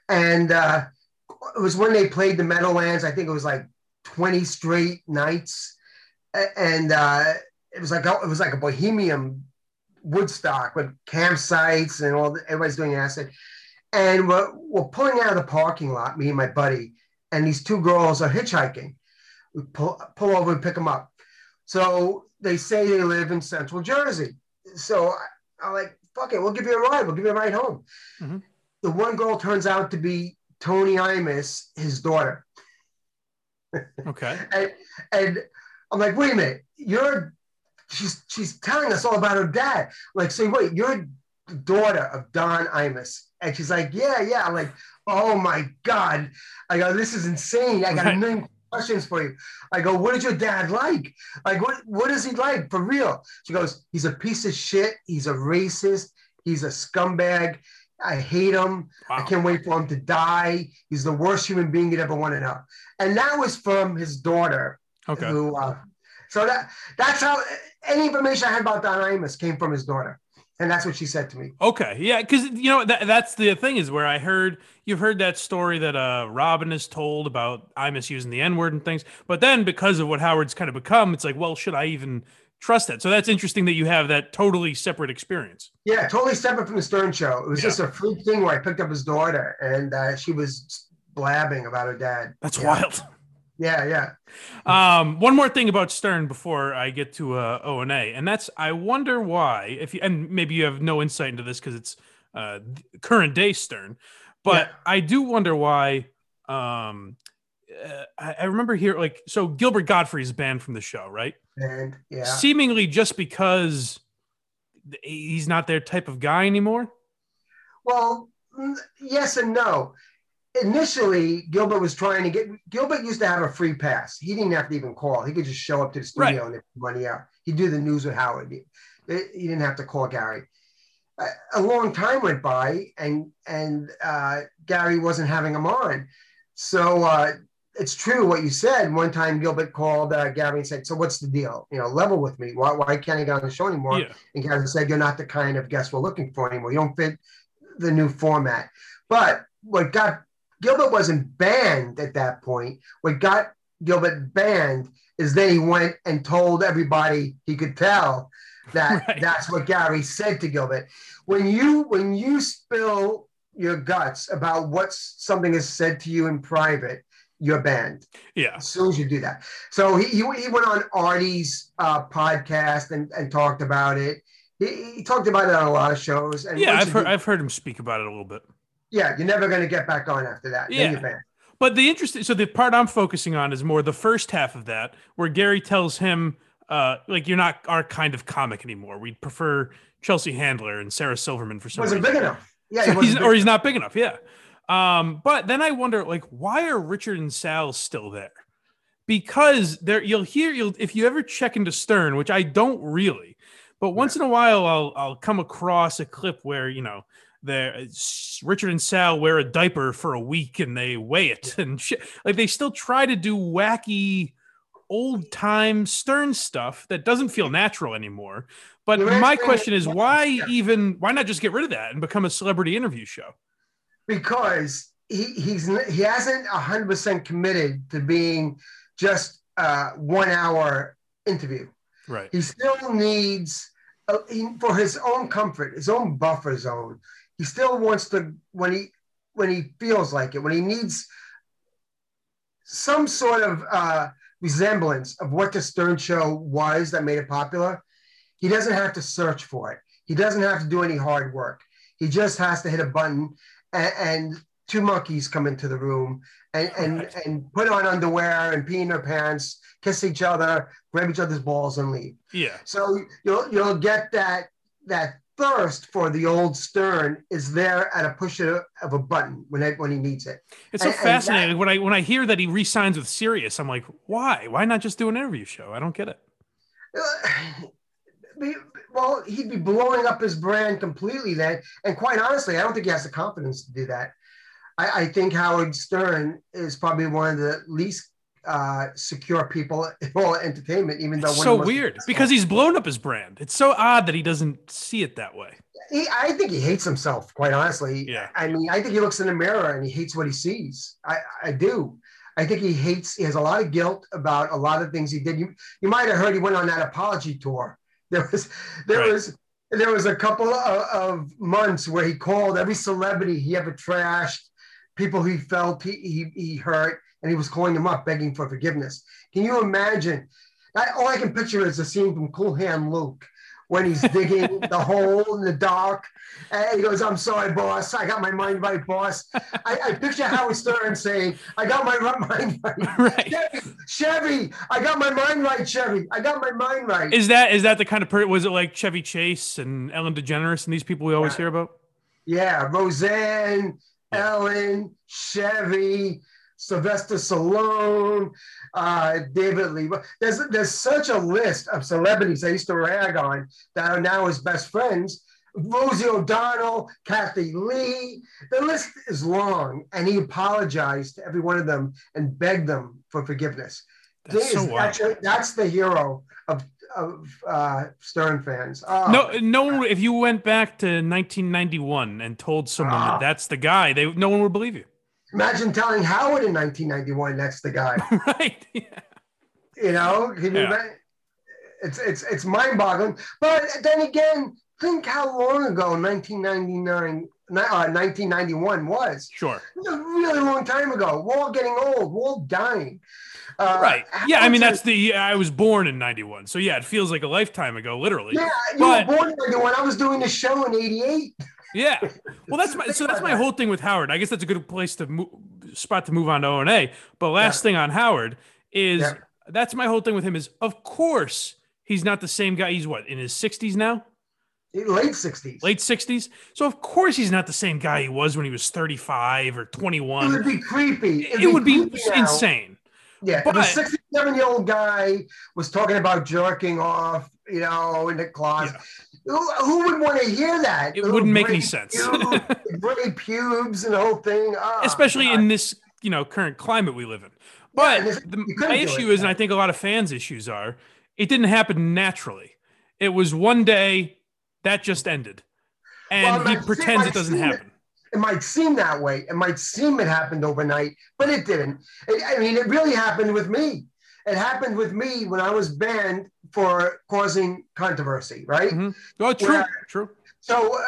and uh, it was when they played the Meadowlands. I think it was like 20 straight nights, and uh, it was like it was like a bohemian Woodstock with campsites and all. The, everybody's doing acid, and we're, we're pulling out of the parking lot. Me and my buddy, and these two girls are hitchhiking. We pull pull over and pick them up. So they say they live in Central Jersey. So I, I'm like, fuck it, we'll give you a ride. We'll give you a ride home.
Mhm.
The one girl turns out to be Toni Imus, his daughter.
Okay.
And, and I'm like, wait a minute, you're she's she's telling us all about her dad. I'm like, so wait, you're the daughter of Don Imus. And she's like, yeah, yeah. I'm like, oh my God. I go, this is insane. I got
Right.
a million questions for you. I go, what is your dad like? Like, what, what is he like for real? She goes, he's a piece of shit. He's a racist. He's a scumbag. I hate him. I can't wait for him to die. He's the worst human being you'd ever want to know. And that was from his daughter,
Okay.
who. Uh, so that that's how any information I had about Don Imus came from his daughter, and that's what she said to me.
Okay, yeah, because you know that that's the thing is where I heard you've heard that story that uh Robin has told about Imus using the N word and things, but then because of what Howard's kind of become, it's like, well, should I even trust that? So that's interesting that you have that totally separate experience.
Yeah, totally separate from the Stern Show. It was
Yeah.
just a freak thing where I picked up his daughter, and uh, she was blabbing about her dad.
That's
Yeah.
wild.
Yeah, yeah.
Um, one more thing about Stern before I get to uh, O and A, and that's I wonder why if you and maybe you have no insight into this because it's uh, current day Stern. But
Yeah.
I do wonder why. Um, uh, I, I remember here, like, so Gilbert Gottfried is banned from the show, right?
And yeah,
Seemingly just because he's not their type of guy anymore.
well, yes and no. Initially, Gilbert was trying to get. Gilbert used to have a free pass. He didn't have to even call. He could just show up to the studio and get money out. He'd do the news with Howard. He, he didn't have to call Gary. A, a long time went by, and and uh, Gary wasn't having him on. So uh, it's true what you said. One time, Gilbert called uh, Gary and said, "So what's the deal? You know, level with me. Why, why can't I get on the show anymore?"
Yeah.
And Gary said, "You're not the kind of guest we're looking for anymore. You don't fit the new format." But what got Gilbert wasn't banned at that point. What got Gilbert banned is then he went and told everybody he could tell that
Right.
that's what Gary said to Gilbert. When you when you spill your guts about what something is said to you in private, you're banned
Yeah.
as soon as you do that. So he, he, he went on Artie's uh, podcast and, and talked about it. He, he talked about it on a lot of shows. And
Yeah. I've heard, I've heard him speak about it a little bit.
yeah, you're never going to get back on after that.
Yeah.
you're banned.
But the interesting, so the part I'm focusing on is more the first half of that, where Gary tells him, uh, like, you're not our kind of comic anymore. We'd prefer Chelsea Handler and Sarah Silverman for some
wasn't
reason.
big enough. Yeah,
So
he
he's, or he's not big enough. Yeah. Um, but then I wonder, like, why are Richard and Sal still there? Because there, you'll hear, you'll if you ever check into Stern, which I don't really, but once in a while, I'll I'll come across a clip where you know. There, Richard and Sal wear a diaper for a week and they weigh it and shit. Like they still try to do wacky, old time Stern stuff that doesn't feel natural anymore. But my question is, why even? Why not just get rid of that and become a celebrity interview show?
Because he, he's he hasn't 100% committed to being just a one hour interview.
Right.
He still needs, uh, he, for his own comfort, his own buffer zone. He still wants to when he when he feels like it, when he needs some sort of uh, resemblance of what the Stern Show was that made it popular. He doesn't have to search for it. He doesn't have to do any hard work. He just has to hit a button, and, and two monkeys come into the room and and, and put on underwear and pee in their pants, kiss each other, grab each other's balls, and leave.
Yeah.
So you'll you'll get that that thirst for the old Stern is there at a push of, of a button when when he needs it.
It's so
And- and
fascinating. when I when I hear that he re-signs with Sirius, I'm like, why? Why not just do an interview show? I don't get it.
Uh, well, he'd be blowing up his brand completely then. And quite honestly, I don't think he has the confidence to do that. I, I think Howard Stern is probably one of the least uh, secure people in all entertainment, even though
It's so
of the most
weird because he's blown up his brand. It's so odd that he doesn't see it that way.
he, I think he hates himself, quite honestly.
Yeah.
I mean, I think he looks in the mirror and he hates what he sees. I, I do. I think he hates, he has a lot of guilt about a lot of things he did. You, you might have heard he went on that apology tour. There was, there
Right.
was, there was a couple of, of months where he called every celebrity he ever trashed, people he felt he, he, he hurt, and he was calling them up begging for forgiveness. Can you imagine? I, all I can picture is a scene from Cool Hand Luke when he's digging the hole in the dark. And he goes, I'm sorry, boss. I got my mind right, boss. I, I picture Howard Stern saying, I got my mind right.
right.
Chevy, Chevy, I got my mind right, Chevy. I got my mind right.
Is that is that the kind of per was it like Chevy Chase and Ellen DeGeneres and these people we always
Yeah.
hear about?
Yeah, Roseanne. Ellen, Chevy, Sylvester Stallone, uh, David Lee. There's there's such a list of celebrities I used to rag on that are now his best friends. Rosie O'Donnell, Kathie Lee. The list is long, and he apologized to every one of them and begged them for forgiveness.
That's so
Is-
wild.
actually, that's the hero of of uh, Stern fans. Oh,
No, no one. If you went back to 1991 and told someone
Ah.
that that's the guy, they no one would believe you.
Imagine telling Howard in 1991 that's the guy.
right? Yeah.
You know, you
Yeah.
ima- it's it's it's mind-boggling. But then again, think how long ago 1999, uh, 1991 was.
Sure.
It was a really long time ago. We're all getting old. We're all dying. Uh,
Right. Yeah. I mean, that's the. yeah, I was born in '91, so yeah, it feels like a lifetime ago, literally.
yeah. You
but-
were born in 91. I was doing the show in '88.
Yeah. Well, that's my so that's my whole thing with Howard. I guess that's a good place to move, spot to move on to O and A. But last yeah. thing on Howard is yeah. that's my whole thing with him is of course he's not the same guy. He's what in his sixties now.
Late sixties.
Late sixties. So of course he's not the same guy he was when he was thirty-five or twenty-one.
It would be creepy.
It'd it be would be insane.
Yeah, but, if a 67 year old guy was talking about jerking off, you know, in the closet. Yeah. Who, who, would want to hear that?
It wouldn't make any sense.
Gray pubes and the whole thing. Oh,
Especially God. in this, you know, current climate we live in. But yeah, the, my issue is, and I think a lot of fans' issues are, it didn't happen naturally. It was one day that just ended, and well, he pretends it doesn't happen.
It, it might seem that way. It might seem it happened overnight, but it didn't. It, I mean, it really happened with me. It happened with me when I was banned for causing controversy, right? Mm-hmm.
Oh, true, Where, true.
So, uh,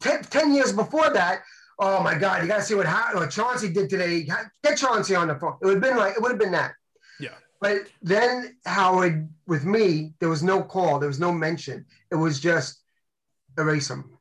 ten, 10 years before that, oh my God, you got to see what, what Chauncey did today. Get Chauncey on the phone. It would have been like, it would have been that.
Yeah.
But then Howard, with me, there was no call, there was no mention. It was just erase him.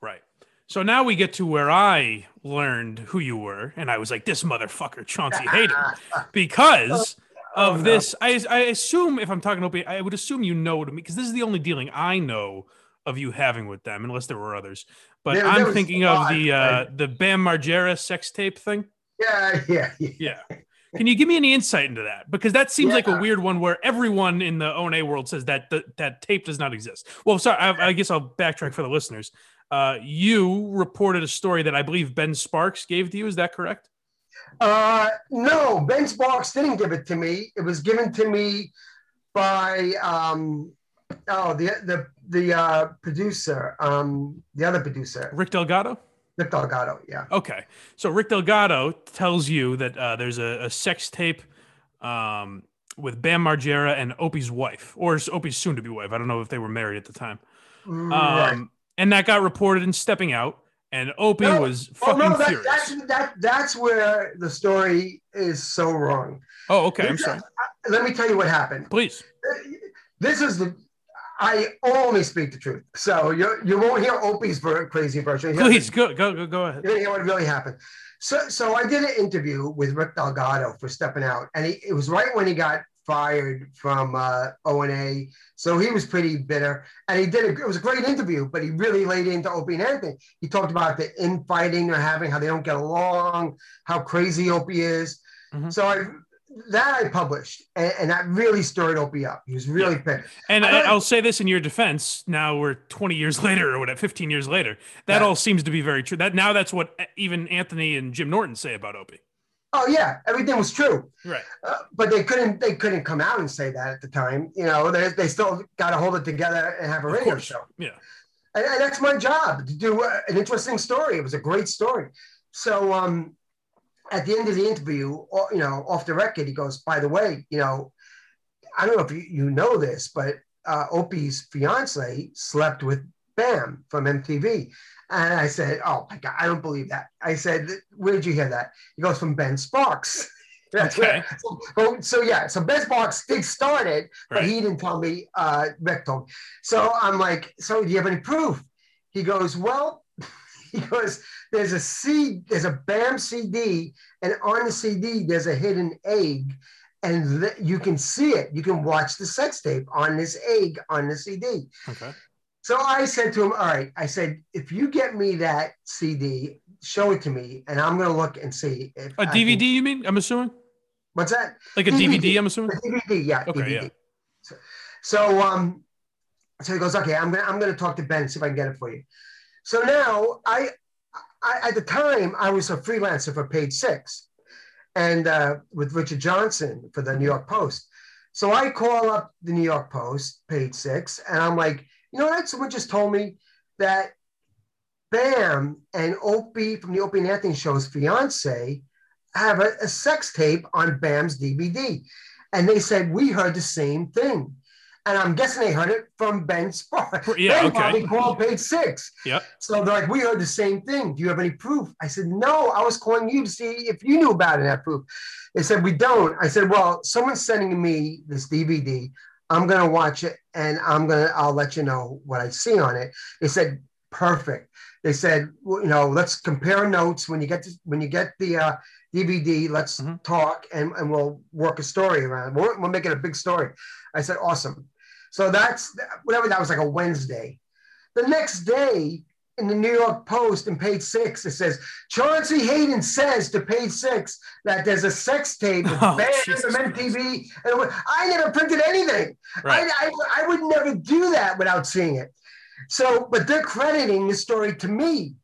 Right. So now we get to where I learned who you were, and I was like, this motherfucker, Chauncey Hayden, because of oh, this. No. I, I assume if I'm talking Opie, I would assume you know to me because this is the only dealing I know of you having with them, unless there were others. But there, I'm there thinking of the uh, the Bam Margera sex tape thing.
Yeah, yeah,
yeah. yeah. Can you give me any insight into that? Because that seems yeah. like a weird one where everyone in the O and A world says that the, that tape does not exist. Well, sorry, I, I guess I'll backtrack for the listeners. Uh, you reported a story that I believe Ben Sparks gave to you. Is that correct?
Uh, no, Ben Sparks didn't give it to me. It was given to me by um, oh the the the uh, producer, um, the other producer,
Rick Delgado.
Rick Delgado, yeah.
Okay, so Rick Delgado tells you that uh, there's a, a, sex tape um, with Bam Margera and Opie's wife, or Opie's soon-to-be wife. I don't know if they were married at the time. Um. And that got reported in Stepping Out and Opie no, was fucking oh, no, that, furious.
That's, that, that's where the story is so wrong.
Oh, okay. I'm sorry.
Uh, let me tell you what happened.
Please.
This is the. I only speak the truth, so you you won't hear Opie's crazy version.
Please go go go go ahead.
You're hear what really happened. So so I did an interview with Rick Delgado for Stepping Out, and he, it was right when he got fired from uh, O&A. So he was pretty bitter. And he did, a, it was a great interview, but he really laid into Opie and Anthony. He talked about the infighting they're having, how they don't get along, how crazy Opie is. Mm-hmm. So I, that I published, and, and, that really stirred Opie up. He was really yeah. pissed.
And I, will say this in your defense: now we're 20 years later, or whatever, 15 years later. That yeah. all seems to be very true. That now that's what even Anthony and Jim Norton say about Opie.
Oh yeah, everything was true.
Right.
Uh, but they couldn't they couldn't come out and say that at the time. You know, they, they still got to hold it together and have a radio show.
Yeah.
And, and, that's my job to do uh, an interesting story. It was a great story. So um, at the end of the interview, you know, off the record, he goes, "By the way, you know, I don't know if you, you know this, but uh, Opie's fiance slept with Bam from MTV." And I said, Oh my God, I don't believe that. I said, Where did you hear that? He goes, From Ben Sparks.
That's okay.
So, so, yeah, so Ben Sparks did start it, but right. he didn't tell me uh, Rick told. So I'm like, so do you have any proof? He goes, well, he goes, there's a C, there's a BAM CD, and on the CD there's a hidden egg, and th- you can see it. You can watch the sex tape on this egg on the CD.
Okay.
So I said to him, All right, I said, if you get me that CD, show it to me, and I'm going to look and see. If
a DVD, can... you mean? I'm assuming?
What's that?
Like a DVD, DVD I'm assuming?
A DVD, yeah.
Okay,
DVD.
yeah.
So, so, um, so he goes, Okay, I'm going to I'm gonna talk to Ben, see if I can get it for you. So now, I, I at the time, I was a freelancer for Page Six and uh, with Richard Johnson for the New York Post. So I call up the New York Post, Page Six, and I'm like, you know what? Someone just told me that Bam and Opie from the Opie and Anthony show's fiance have a, a sex tape on Bam's DVD. And they said, we heard the same thing. And I'm guessing they heard it from Ben Sparks.
Yeah,
ben
okay.
probably called page six.
Yeah.
So they're like, we heard the same thing. Do you have any proof? I said, no, I was calling you to see if you knew about it, that proof. They said, we don't. I said, well, someone's sending me this DVD. I'm gonna watch it and I'm gonna I'll let you know what I see on it. They said perfect. They said, well, you know, let's compare notes when you get to, when you get the uh, DVD. Let's
Mhm.
talk and, and we'll work a story around. We'll, we'll make it a big story. I said, awesome. So that's whatever that was like a Wednesday. The next day in the New York Post in page six, it says Chauncey Hayden says to page six that there's a sex tape with
Oh,
bands
Jesus
from MTV. And I never printed anything.
Right.
I, I, I would never do that without seeing it. So, but they're crediting the story to me.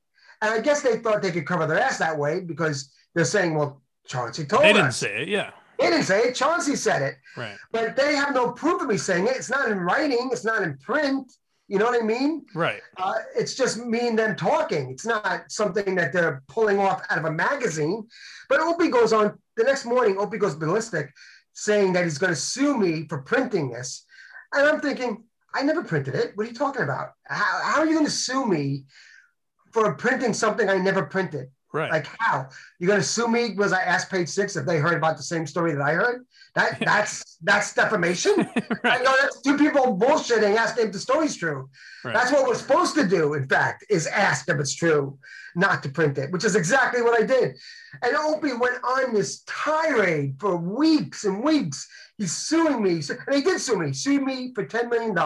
And I guess they thought they could cover their ass that way because they're saying, well, Chauncey told
They
us.
didn't say it. Yeah.
They didn't say it. Chauncey said it.
Right.
But they have no proof of me saying it. It's not in writing. It's not in print. You know what I mean?
Right.
Uh, it's just me and them talking. It's not something that they're pulling off out of a magazine. But Opie goes on the next morning. Opie goes ballistic, saying that he's going to sue me for printing this. And I'm thinking, I never printed it. What are you talking about? How, how are you going to sue me for printing something I never printed?
Right.
Like how? You're going to sue me because I asked Page Six if they heard about the same story that I heard? That that's that's defamation. I know that's two people bullshitting, asking if the story's true.
Right.
That's what we're supposed to do, in fact, is ask if it's true, not to print it, which is exactly what I did. And Opie went on this tirade for weeks and weeks. He's suing me. And he did sue me, sued me for $10 million.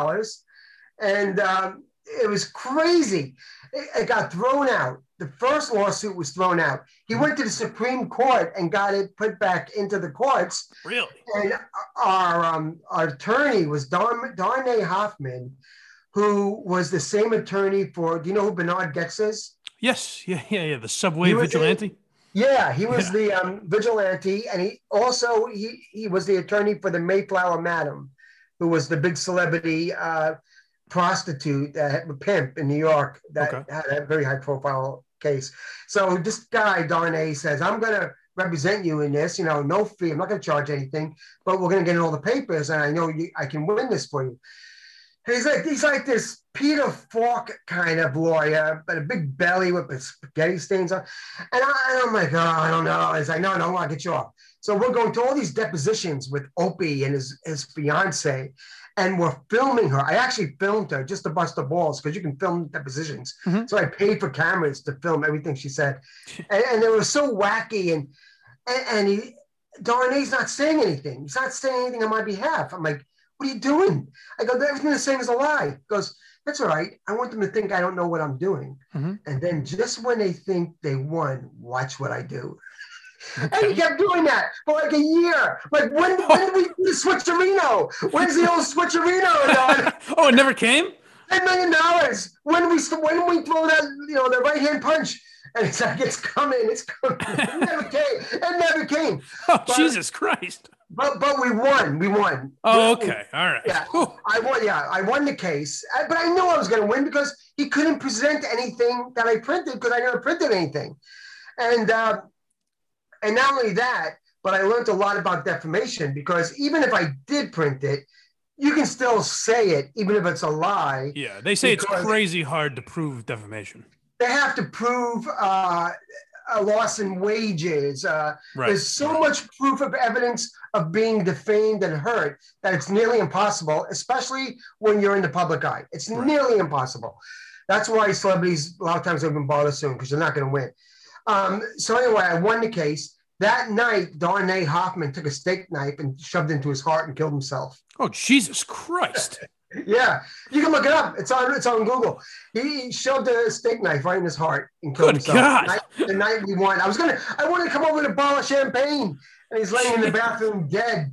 And um, it was crazy. It, it got thrown out. The first lawsuit was thrown out. He went to the Supreme Court and got it put back into the courts
Really.
and our um, our attorney was Don Darnay Hoffman, who was the same attorney for. Do you know who Bernhard Goetz is?
Yes. Yeah. Yeah. Yeah. The subway vigilante.
Yeah, he was
Yeah.
the um, vigilante, and he also he he was the attorney for the Mayflower Madam, who was the big celebrity uh, prostitute, uh, pimp in New York that
Okay.
had a very high profile case. So this guy Darnay says, "I'm going to represent you in this. You know, no fee. I'm not going to charge anything, but we're going to get in all the papers, and I know you, I can win this for you." He's like he's like this Peter Falk kind of lawyer, but a big belly with the spaghetti stains on. And, I, I'm like, oh, I don't know. He's like, no, no, I'll get you off. So we're going to all these depositions with Opie and his, his fiance, and we're filming her. I actually filmed her just to bust the balls because you can film depositions.
Mhm.
So I paid for cameras to film everything she said. And, and it was so wacky. And, and, and he, Darnay's not saying anything. He's not saying anything on my behalf. I'm like, what are you doing? I go, everything they're saying is a lie. He goes, that's all right. I want them to think I don't know what I'm doing.
Mhm.
And then just when they think they won, watch what I do. And he kept doing that for like a year. Like when when did we do the switcherino? When's the old switcherino?
Oh, it never came.
Ten million dollars. When we when we throw that you know the right hand punch? And it's like it's coming, it's coming. It never came. It never came.
Oh,
But-
Jesus Christ.
But but we won. We won.
Oh, okay. All right.
Yeah.
Whew.
I won. Yeah, I won the case, but I knew I was going to win because he couldn't present anything that I printed because I never printed anything, and uh, and not only that, but I learned a lot about defamation because even if I did print it, you can still say it even if it's a lie.
Yeah. They say it's crazy hard to prove defamation.
They have to prove uh, a loss in wages. Uh,
Right.
There's so much proof of evidence of being defamed and hurt that it's nearly impossible, especially when you're in the public eye. It's
Right.
nearly impossible. That's why celebrities a lot of times don't even bother suing because they're not going to win. Um, so anyway, I won the case. That night, Darnay Hoffman took a steak knife and shoved it into his heart and killed himself.
Oh, Jesus Christ.
Yeah, you can look it up. It's on it's on Google. He shoved a steak knife right in his heart and killed
Good
himself.
God.
The night, the night we won, I was gonna I wanted to come over with a bottle of champagne, and he's laying in the bathroom dead.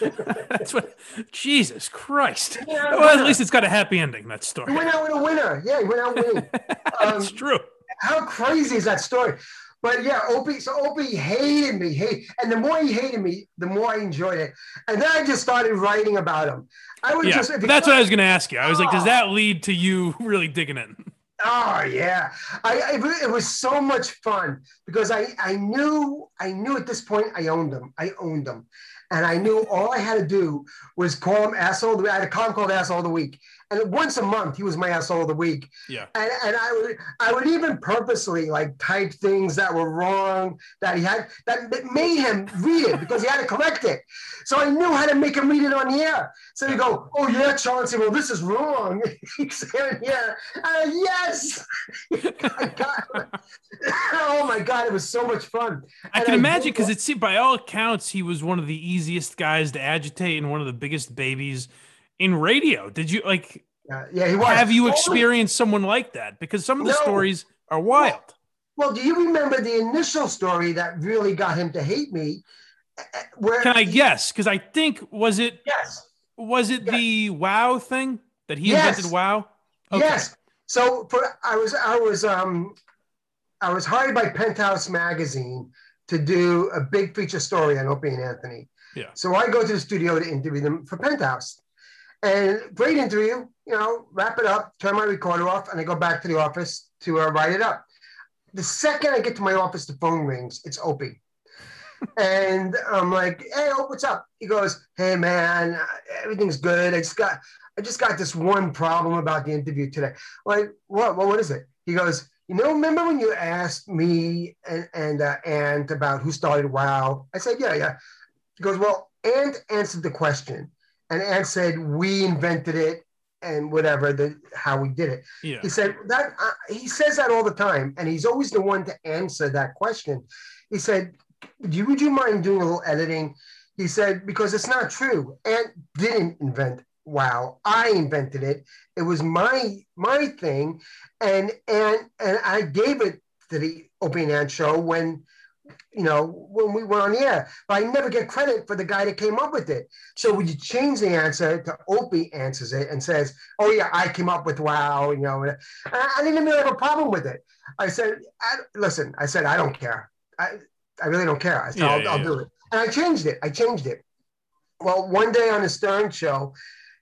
That's what. Jesus Christ.
Yeah,
Well, at least it's got a happy ending. That story.
He went out with a winner. Yeah, he went out winning.
That's
um,
true.
How crazy is that story? But yeah, Opie. So Opie hated me. Hate, and the more he hated me, the more I enjoyed it. And then I just started writing about him. I would
Yeah,
just. if
but
you
that's what I was going to ask you. I was like, does
Oh.
that lead to you really digging in?
Oh yeah, I, I it was so much fun because I I knew I knew at this point I owned them. I owned them, and I knew all I had to do was call him asshole. I had a column called asshole of the week, and once a month he was my asshole of the week.
Yeah.
And, and I would I would even purposely like type things that were wrong that he had that, that made him read it because he had to correct it. So I knew how to make him read it on the air. So you go, oh yeah, Chauncey, well this is wrong. He's saying yeah, uh, yes. oh my god, it was so much fun.
I
And
can imagine because it seemed, by all accounts, he was one of the easiest guys to agitate and one of the biggest babies in radio. Did you like?
Yeah, yeah, he was.
Have you experienced someone like that? Because some of the
No.
stories are wild.
Well, do you remember the initial story that really got him to hate me? Uh, Where
Can I guess? Because I think was it
Yes.
was it
Yeah.
the Wow thing that he
Yes.
invented? Wow. Okay.
Yes. So for I was I was um I was hired by Penthouse magazine to do a big feature story on Opie and Anthony.
Yeah.
So I go to the studio to interview them for Penthouse. And great interview, you know, wrap it up, turn my recorder off, and I go back to the office to uh, write it up. The second I get to my office, the phone rings. It's Opie. and I'm like, "Hey, Opie, what's up?" He goes, "Hey, man, everything's good. I just got, I just got this one problem about the interview today." Like, what? Well, what is it? He goes, "You know, remember when you asked me and and uh, Ant about who started WoW?" I said, "Yeah, yeah." He goes, "Well, Ant answered the question, and Ant said we invented it." And whatever the how we did it,
Yeah.
he said that uh, he says that all the time, and he's always the one to answer that question. He said, "Do you, would you mind doing a little editing?" He said, "Because it's not true. Ant didn't invent WoW. I invented it. It was my my thing, and and and I gave it to the Opie and Ant show when." You know, when we were on the air, but I never get credit for the guy that came up with it. So when you change the answer to Opie answers it and says, "Oh yeah, I came up with WoW," you know, and I, I didn't really have a problem with it. I said, I, "Listen," I said, "I don't care. I, I really don't care." I said,
Yeah,
I'll,
yeah,
I'll do it," and I changed it. I changed it. Well, one day on the Stern show,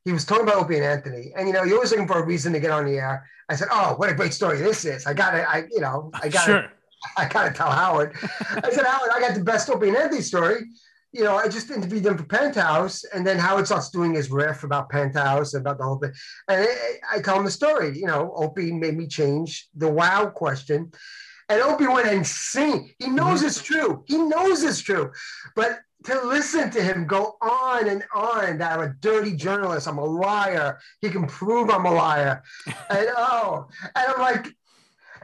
he was talking about Opie and Anthony, and you know, you're always looking for a reason to get on the air. I said, "Oh, what a great story this is! I got it. I, you know, I got
Sure.
I gotta tell Howard. I said, Howard, I got the best Opie and Anthony story. You know, I just interviewed them for Penthouse, and then Howard starts doing his riff about Penthouse and about the whole thing. And I, I tell him the story. You know, Opie made me change the wow question. And Opie went and insane. He knows mm-hmm. it's true. He knows it's true. But to listen to him go on and on that I'm a dirty journalist, I'm a liar. He can prove I'm a liar. And oh, and I'm like,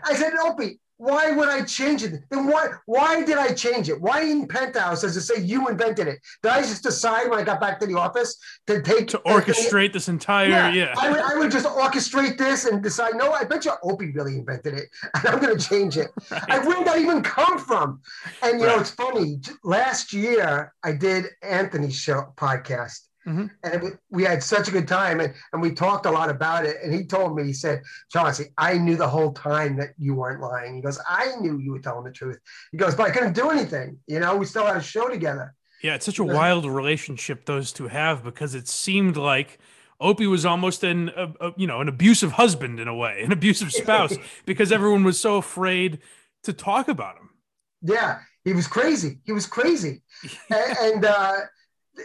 I said, Opie, why would I change it? Then why why did I change it? Why in Penthouse does it say you invented it? Did I just decide when I got back to the office to take
To orchestrate this entire
Yeah,
yeah.
I, would, I would just orchestrate this and decide. No, I bet you Opie really invented it, and I'm going to change it. And where did that even come from? And you know, it's funny. Last year, I did Anthony's show podcast,
Mhm.
and we had such a good time, and, and we talked a lot about it. And he told me, he said, Chauncey, I knew the whole time that you weren't lying. He goes, I knew you were telling the truth. He goes, but I couldn't do anything. You know, we still had a show together.
Yeah, it's such a wild relationship those two have because it seemed like Opie was almost an a, a- you know an abusive husband in a way, an abusive spouse because everyone was so afraid to talk about him.
Yeah, he was crazy. He was crazy. and, and uh,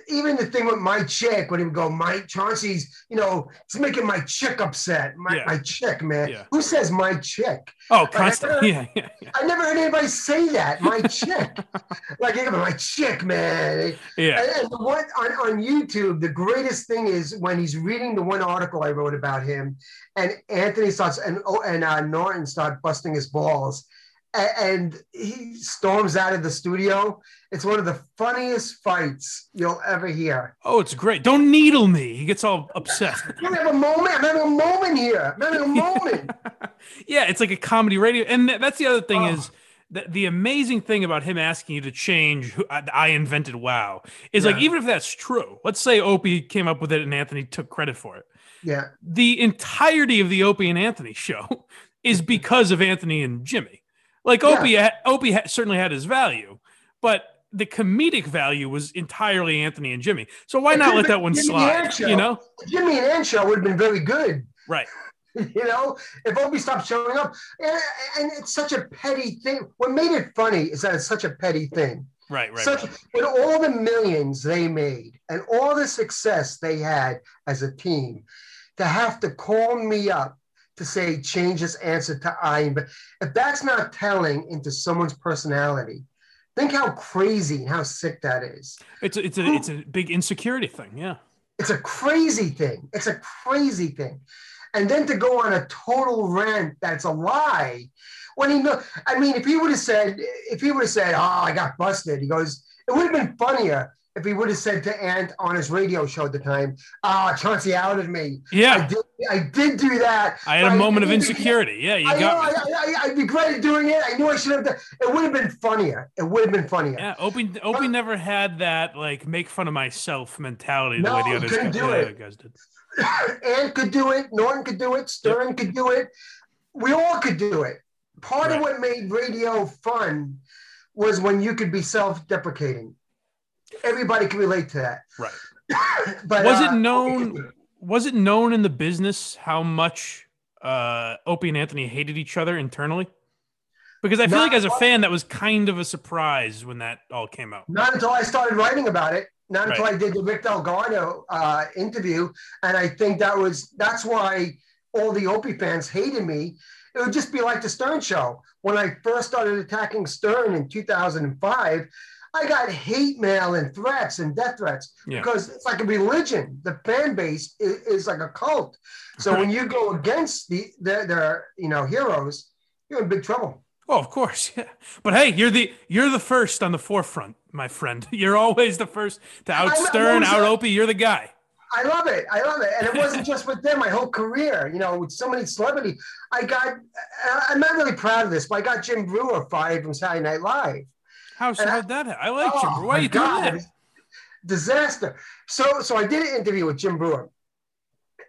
even the thing with my chick, when he would go, my Chauncey's, you know, it's making my chick upset. My,
Yeah.
my chick, man.
Yeah.
Who says my chick?
Oh, constantly. Yeah, yeah, yeah.
I never heard anybody say that. My chick. like, my chick, man.
yeah.
And, and one on, on YouTube, the greatest thing is when he's reading the one article I wrote about him, and Anthony starts and oh, and uh, Norton start busting his balls, and, he storms out of the studio. It's one of the funniest fights you'll ever hear.
Oh, it's great. Don't needle me. He gets all upset.
I'm having a moment. I'm having a moment here. I'm having a moment.
yeah, it's like a comedy radio, and that's the other thing
Oh.
is that the amazing thing about him asking you to change. Who, I, I invented WoW is like even if that's true. Let's say Opie came up with it and Anthony took credit for it.
Yeah,
the entirety of the Opie and Anthony show is because of Anthony and Jimmy. Like
Yeah.
Opie, ha- Opie certainly had his value, but the comedic value was entirely Anthony and Jimmy. So why not let that one
Jimmy
slide?
show.
You know,
Jimmy and Ant show would have been very good.
right?
you know, if Opie stopped showing up, and, and it's such a petty thing. What made it funny is that it's such a petty thing.
Right, right,
such
right.
with all the millions they made and all the success they had as a team, to have to call me up to say change this answer to I. But if that's not telling into someone's personality, think how crazy and how sick that is.
It's a, it's a it's a big insecurity thing. Yeah.
It's a crazy thing. It's a crazy thing. And then to go on a total rant that's a lie. When he know, I mean, if he would have said, if he would have said, "Oh, I got busted," he goes, it would have been funnier if he would have said to Ant on his radio show at the time, "Ah, oh, Chauncey outed me."
Yeah,
I did. I did do that.
I had a moment of insecurity. Yeah, you
I
got
know. I, I, I regretted doing it. I knew I should have done. It would have been funnier. It would have been funnier.
Yeah, Opie, Opie never had that like make fun of myself mentality the
No,
way the others
couldn't
guys,
do it.
guys did.
Ant could do it. Norton could do it. Stern could do it. We all could do it. Part
Right.
of what made radio fun was when you could be self-deprecating. Everybody can relate to that.
Right.
but
Was it
uh,
known? Was it known in the business how much uh, Opie and Anthony hated each other internally? Because I feel
Not
like as a fan, that was kind of a surprise when that all came out.
Not until I started writing about it. Not until
Right.
I did the Rick Delgado uh, interview, and I think that was that's why all the Opie fans hated me. It would just be like the Stern Show. When I first started attacking Stern in 2005, I got hate mail and threats and death threats
Yeah.
because it's like a religion. The fan base is, is like a cult. So when you go against the their, their you know heroes, you're in big trouble.
Oh, of course, yeah. But hey, you're the you're the first on the forefront, my friend. You're always the first to out Stern, out Opie. You're the guy.
I love it. I love it. And it wasn't just with them, my whole career, you know, with so many celebrity. I got, I'm not really proud of this, but I got Jim Breuer fired from Saturday Night Live.
How's
And I-
how'd that? I like Jim.
Oh,
Why
my
are you doing
God.
that?
Disaster. So, so I did an interview with Jim Breuer.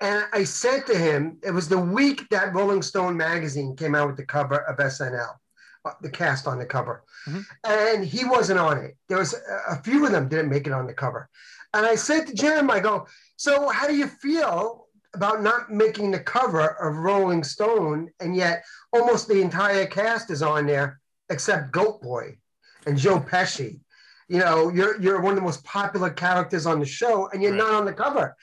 And I said to him, it was the week that Rolling Stone magazine came out with the cover of SNL, uh, the cast on the cover.
Mhm.
And he wasn't on it. There was a, a few of them didn't make it on the cover. And I said to Jim, I go, so how do you feel about not making the cover of Rolling Stone? And yet almost the entire cast is on there except Goat Boy and Joe Pesci. You know, you're you're one of the most popular characters on the show, and you're
Right.
not on the cover.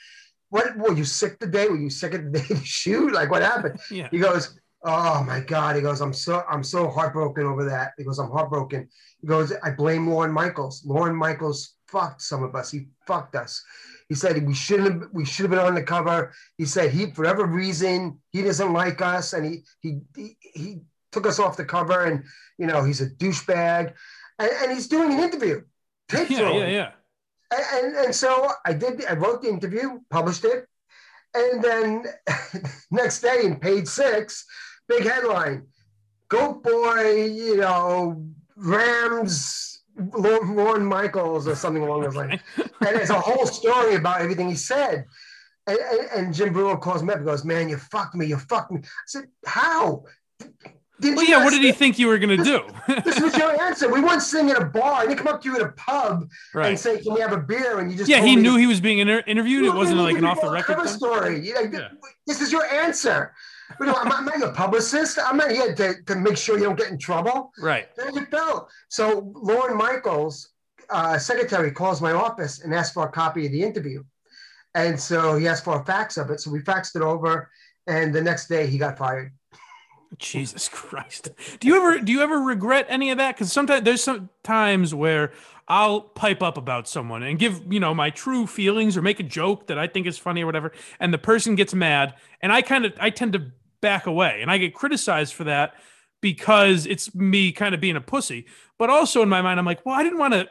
What were you sick today? Were you sick of the day to shoot? Like what happened?
Yeah.
He goes, Oh my God. He goes, I'm so I'm so heartbroken over that. He goes, I'm heartbroken. He goes, I blame Lorne Michaels. Lorne Michaels fucked some of us. He fucked us. He said we shouldn't have we should have been on the cover. He said he for whatever reason he doesn't like us and he he he, he took us off the cover and you know he's a douchebag. And, and he's doing an interview. Tape
Yeah,
throwing.
yeah, yeah.
And, and, and so I did, I wrote the interview, published it. And then next day in page six, big headline Goat Boy, you know, Rams, Lorne Lorne Michaels or something along those lines. And it's a whole story about everything he said. And, and, and Jim Breuer calls me up and goes, Man, you fucked me, you fucked me. I said, How? Did
Well, yeah. What did he think you were gonna do?
This was your answer. We weren't sitting at a bar. I didn't come up to you at a pub and say, "Can we have a beer?" And you just
Yeah, he knew he was being inter- interviewed. It wasn't like an off the record
story. You know,
Yeah.
This is your answer. You know, I'm, not, I'm not your publicist. I'm not here to, to make sure you don't get in trouble.
Right.
There you go. So Lorne Michaels, uh, secretary, calls my office and asks for a copy of the interview. And so he asked for a fax of it. So we faxed it over, and the next day he got fired.
Jesus Christ. Do you ever do you ever regret any of that? Because sometimes there's some times where I'll pipe up about someone and give, you know, my true feelings or make a joke that I think is funny or whatever, and the person gets mad, and I kind of I tend to back away and I get criticized for that because it's me kind of being a pussy. But also in my mind, I'm like, well, I didn't want to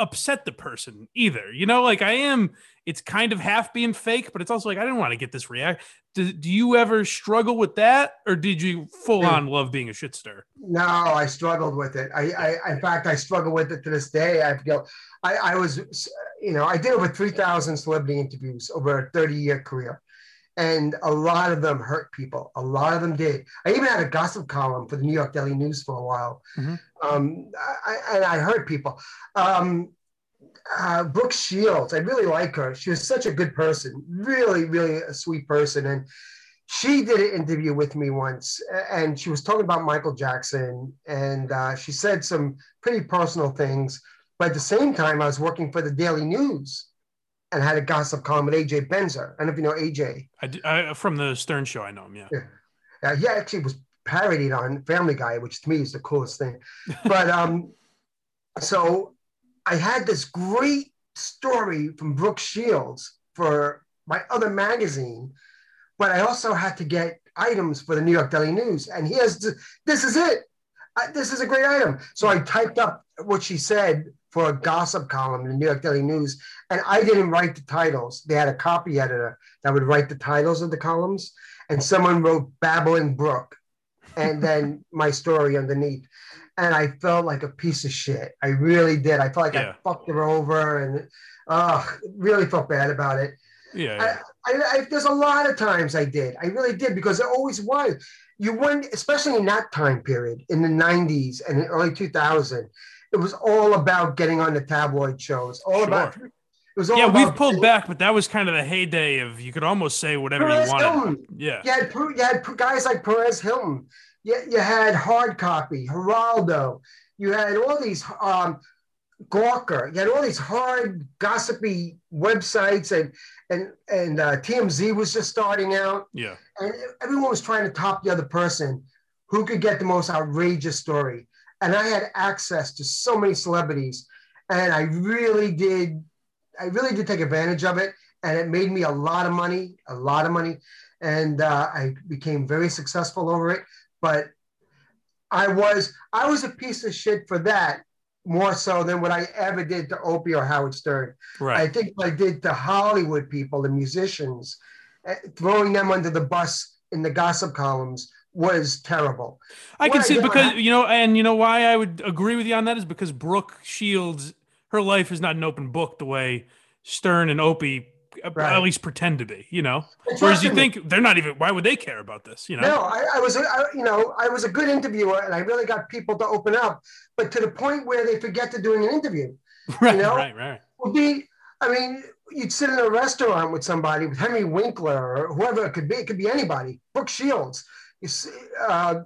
upset the person either. You know, like I am, it's kind of half being fake, but it's also like I didn't want to get this react. Do, do you ever struggle with that, or did you full on love being a shit stir?
No, I struggled with it. I, I, in fact, I struggle with it to this day. I feel, I, I was, you know, I did over three thousand celebrity interviews over a thirty-year career, and a lot of them hurt people. A lot of them did. I even had a gossip column for the New York Daily News for a while,
Mhm.
Um, I, and I hurt people. Um, uh, Brooke Shields, I really like her. She was such a good person, really, really a sweet person, and she did an interview with me once and she was talking about Michael Jackson and uh, she said some pretty personal things. But at the same time, I was working for the Daily News and had a gossip column with AJ Benza. I don't know if you know AJ.
I, do- I from the Stern Show. I know him. Yeah.
Uh, he actually was parodied on Family Guy, which to me is the coolest thing. But um, so I had this great story from Brooke Shields for my other magazine, but I also had to get items for the New York Daily News, and here's the, this is it. I, this is a great item. So I typed up what she said for a gossip column in the New York Daily News, and I didn't write the titles. They had a copy editor that would write the titles of the columns, and someone wrote "Babbling Brook," and then my story underneath. And I felt like a piece of shit. I really did. I felt like
Yeah.
I fucked her over, and uh, really felt bad about it.
Yeah. yeah.
I, I, I, there's a lot of times I did. I really did because it always was. You went, especially in that time period in the 90s and the early 2000s, it was all about getting on the tabloid shows. All
Sure.
about it was all
yeah, we've pulled back, but that was kind of the heyday of you could almost say whatever you wanted.
Hilton.
Yeah.
You had, you had guys like Perez Hilton. You, you had Hard Copy, Geraldo. You had all these um, Gawker. You had all these hard, gossipy websites, and and and uh, TMZ was just starting out.
Yeah.
and everyone was trying to top the other person who could get the most outrageous story and i had access to so many celebrities and i really did i really did take advantage of it and it made me a lot of money a lot of money and uh, i became very successful over it but i was i was a piece of shit for that more so than what i ever did to opie or howard stern
Right.
I think what I did to Hollywood people, the musicians, eh, throwing them under the bus in the gossip columns was terrible.
I can see because you know, and you know why I would agree with you on that is because Brooke Shields, her life is not an open book the way Stern and Opie uh,
Right.
at least pretend to be. You know,
And
whereas you think they're not even. Why would they care about this? You know.
No, I, I was, a, I, you know, I was a good interviewer, and I really got people to open up, but to the point where they forget to doing an interview.
right,
know?
right, right.
Would be, I mean, you'd sit in a restaurant with somebody, with Henry Winkler or whoever it could be. It could be anybody. Brooke Shields, you see, uh,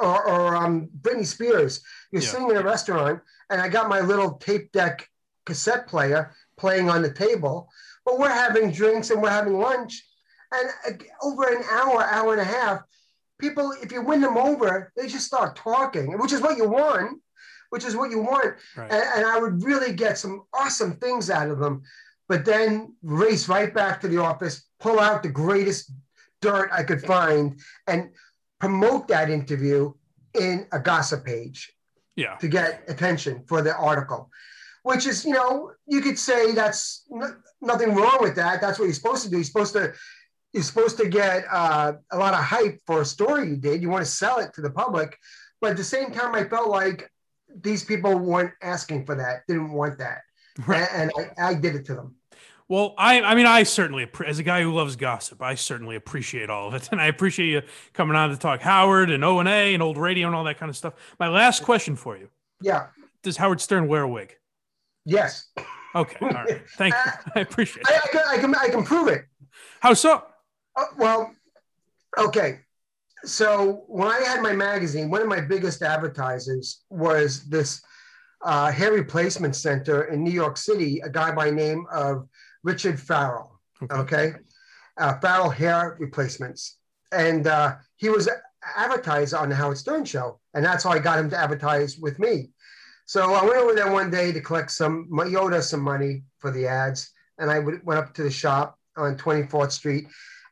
or, or um, Britney Spears. You're
Yeah.
sitting in a restaurant, and I got my little tape deck cassette player playing on the table, but we're having drinks and we're having lunch, and uh, over an hour, hour and a half, people, if you win them over, they just start talking, which is what you want. Which is what you want
Right.
and, and I would really get some awesome things out of them. But then race right back to the office, pull out the greatest dirt I could find, and promote that interview in a gossip page
Yeah.
to get attention for the article. Which is, you know, you could say that's n- nothing wrong with that. That's what you're supposed to do. You're supposed to you're supposed to get uh, a lot of hype for a story you did. You want to sell it to the public, but at the same time, I felt like these people weren't asking for that, didn't want that,
Right.
and, and I, I did it to them.
Well, I, I mean, I certainly, as a guy who loves gossip, I certainly appreciate all of it, and I appreciate you coming on to talk Howard and O and A and old radio and all that kind of stuff. My last question for you:
Yeah.
Does Howard Stern wear a wig?
Yes.
Okay, all right. Thank you. I appreciate
I,
it.
I, can, I can I can prove it.
How so?
Uh, well, okay. So when I had my magazine, one of my biggest advertisers was this uh, hair replacement center in New York City. A guy by name of Richard Farrell.
Okay.
Okay, uh, Farrell Hair Replacements, and uh, he was advertised on the Howard Stern show, and that's how I got him to advertise with me. So I went over there one day to collect some. He owed us some money for the ads, and I went up to the shop on 24th Street,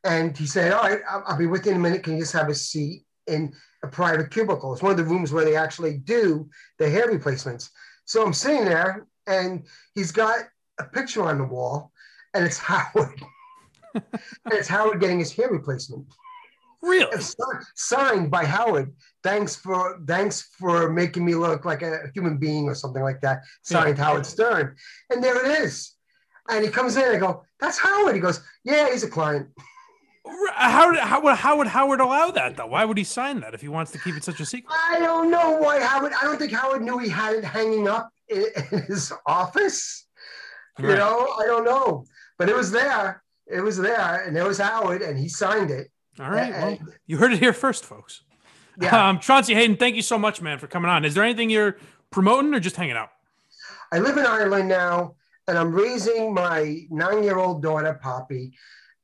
and he said, "All right, I'll, I'll be with you in a minute. Can you just have a seat in a private cubicle? It's one of the rooms where they actually do the hair replacements." So I'm sitting there, and he's got a picture on the wall, and it's Howard, and it's Howard getting his hair replacement.
Really?
Signed by Howard. Thanks for thanks for making me look like a human being or something like that. Signed Howard Stern, and there it is. And he comes in. I go, "That's Howard." He goes, "Yeah, he's a client."
Uh, how, did- how, would- how would Howard allow that though? Why would he sign that if he wants to keep it such a secret?
I don't know why Howard. I don't think Howard knew he had it hanging up in, in his office. You know, I don't know, but it was there. It was there, and it was Howard, and he signed it.
All right. Well, you heard it here first, folks.
yeah,
Um, Chauncey Hayden, thank you so much, man, for coming on. Is there anything you're promoting or just hanging out?
I live in Ireland now, and I'm raising my nine-year-old daughter, Poppy,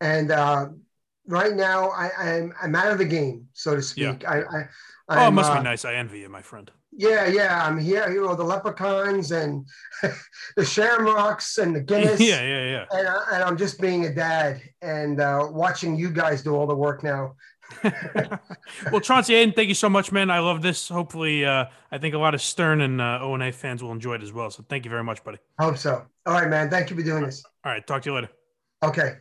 and uh, right now I, I'm I'm out of the game, so to speak. I, I
oh, it must
uh,
be nice. I envy you, my friend.
Yeah, yeah, I'm here. You know the leprechauns and the shamrocks and the Guinness.
yeah, yeah, yeah.
And, I, and I'm just being a dad and uh, watching you guys do all the work now.
well, Chauncey Hayden, thank you so much, man. I love this. Hopefully, uh, I think a lot of Stern and uh, ONA fans will enjoy it as well. So thank you very much, buddy.
Hope so. All right, man. Thank you for doing this.
All right. Talk to you later.
Okay.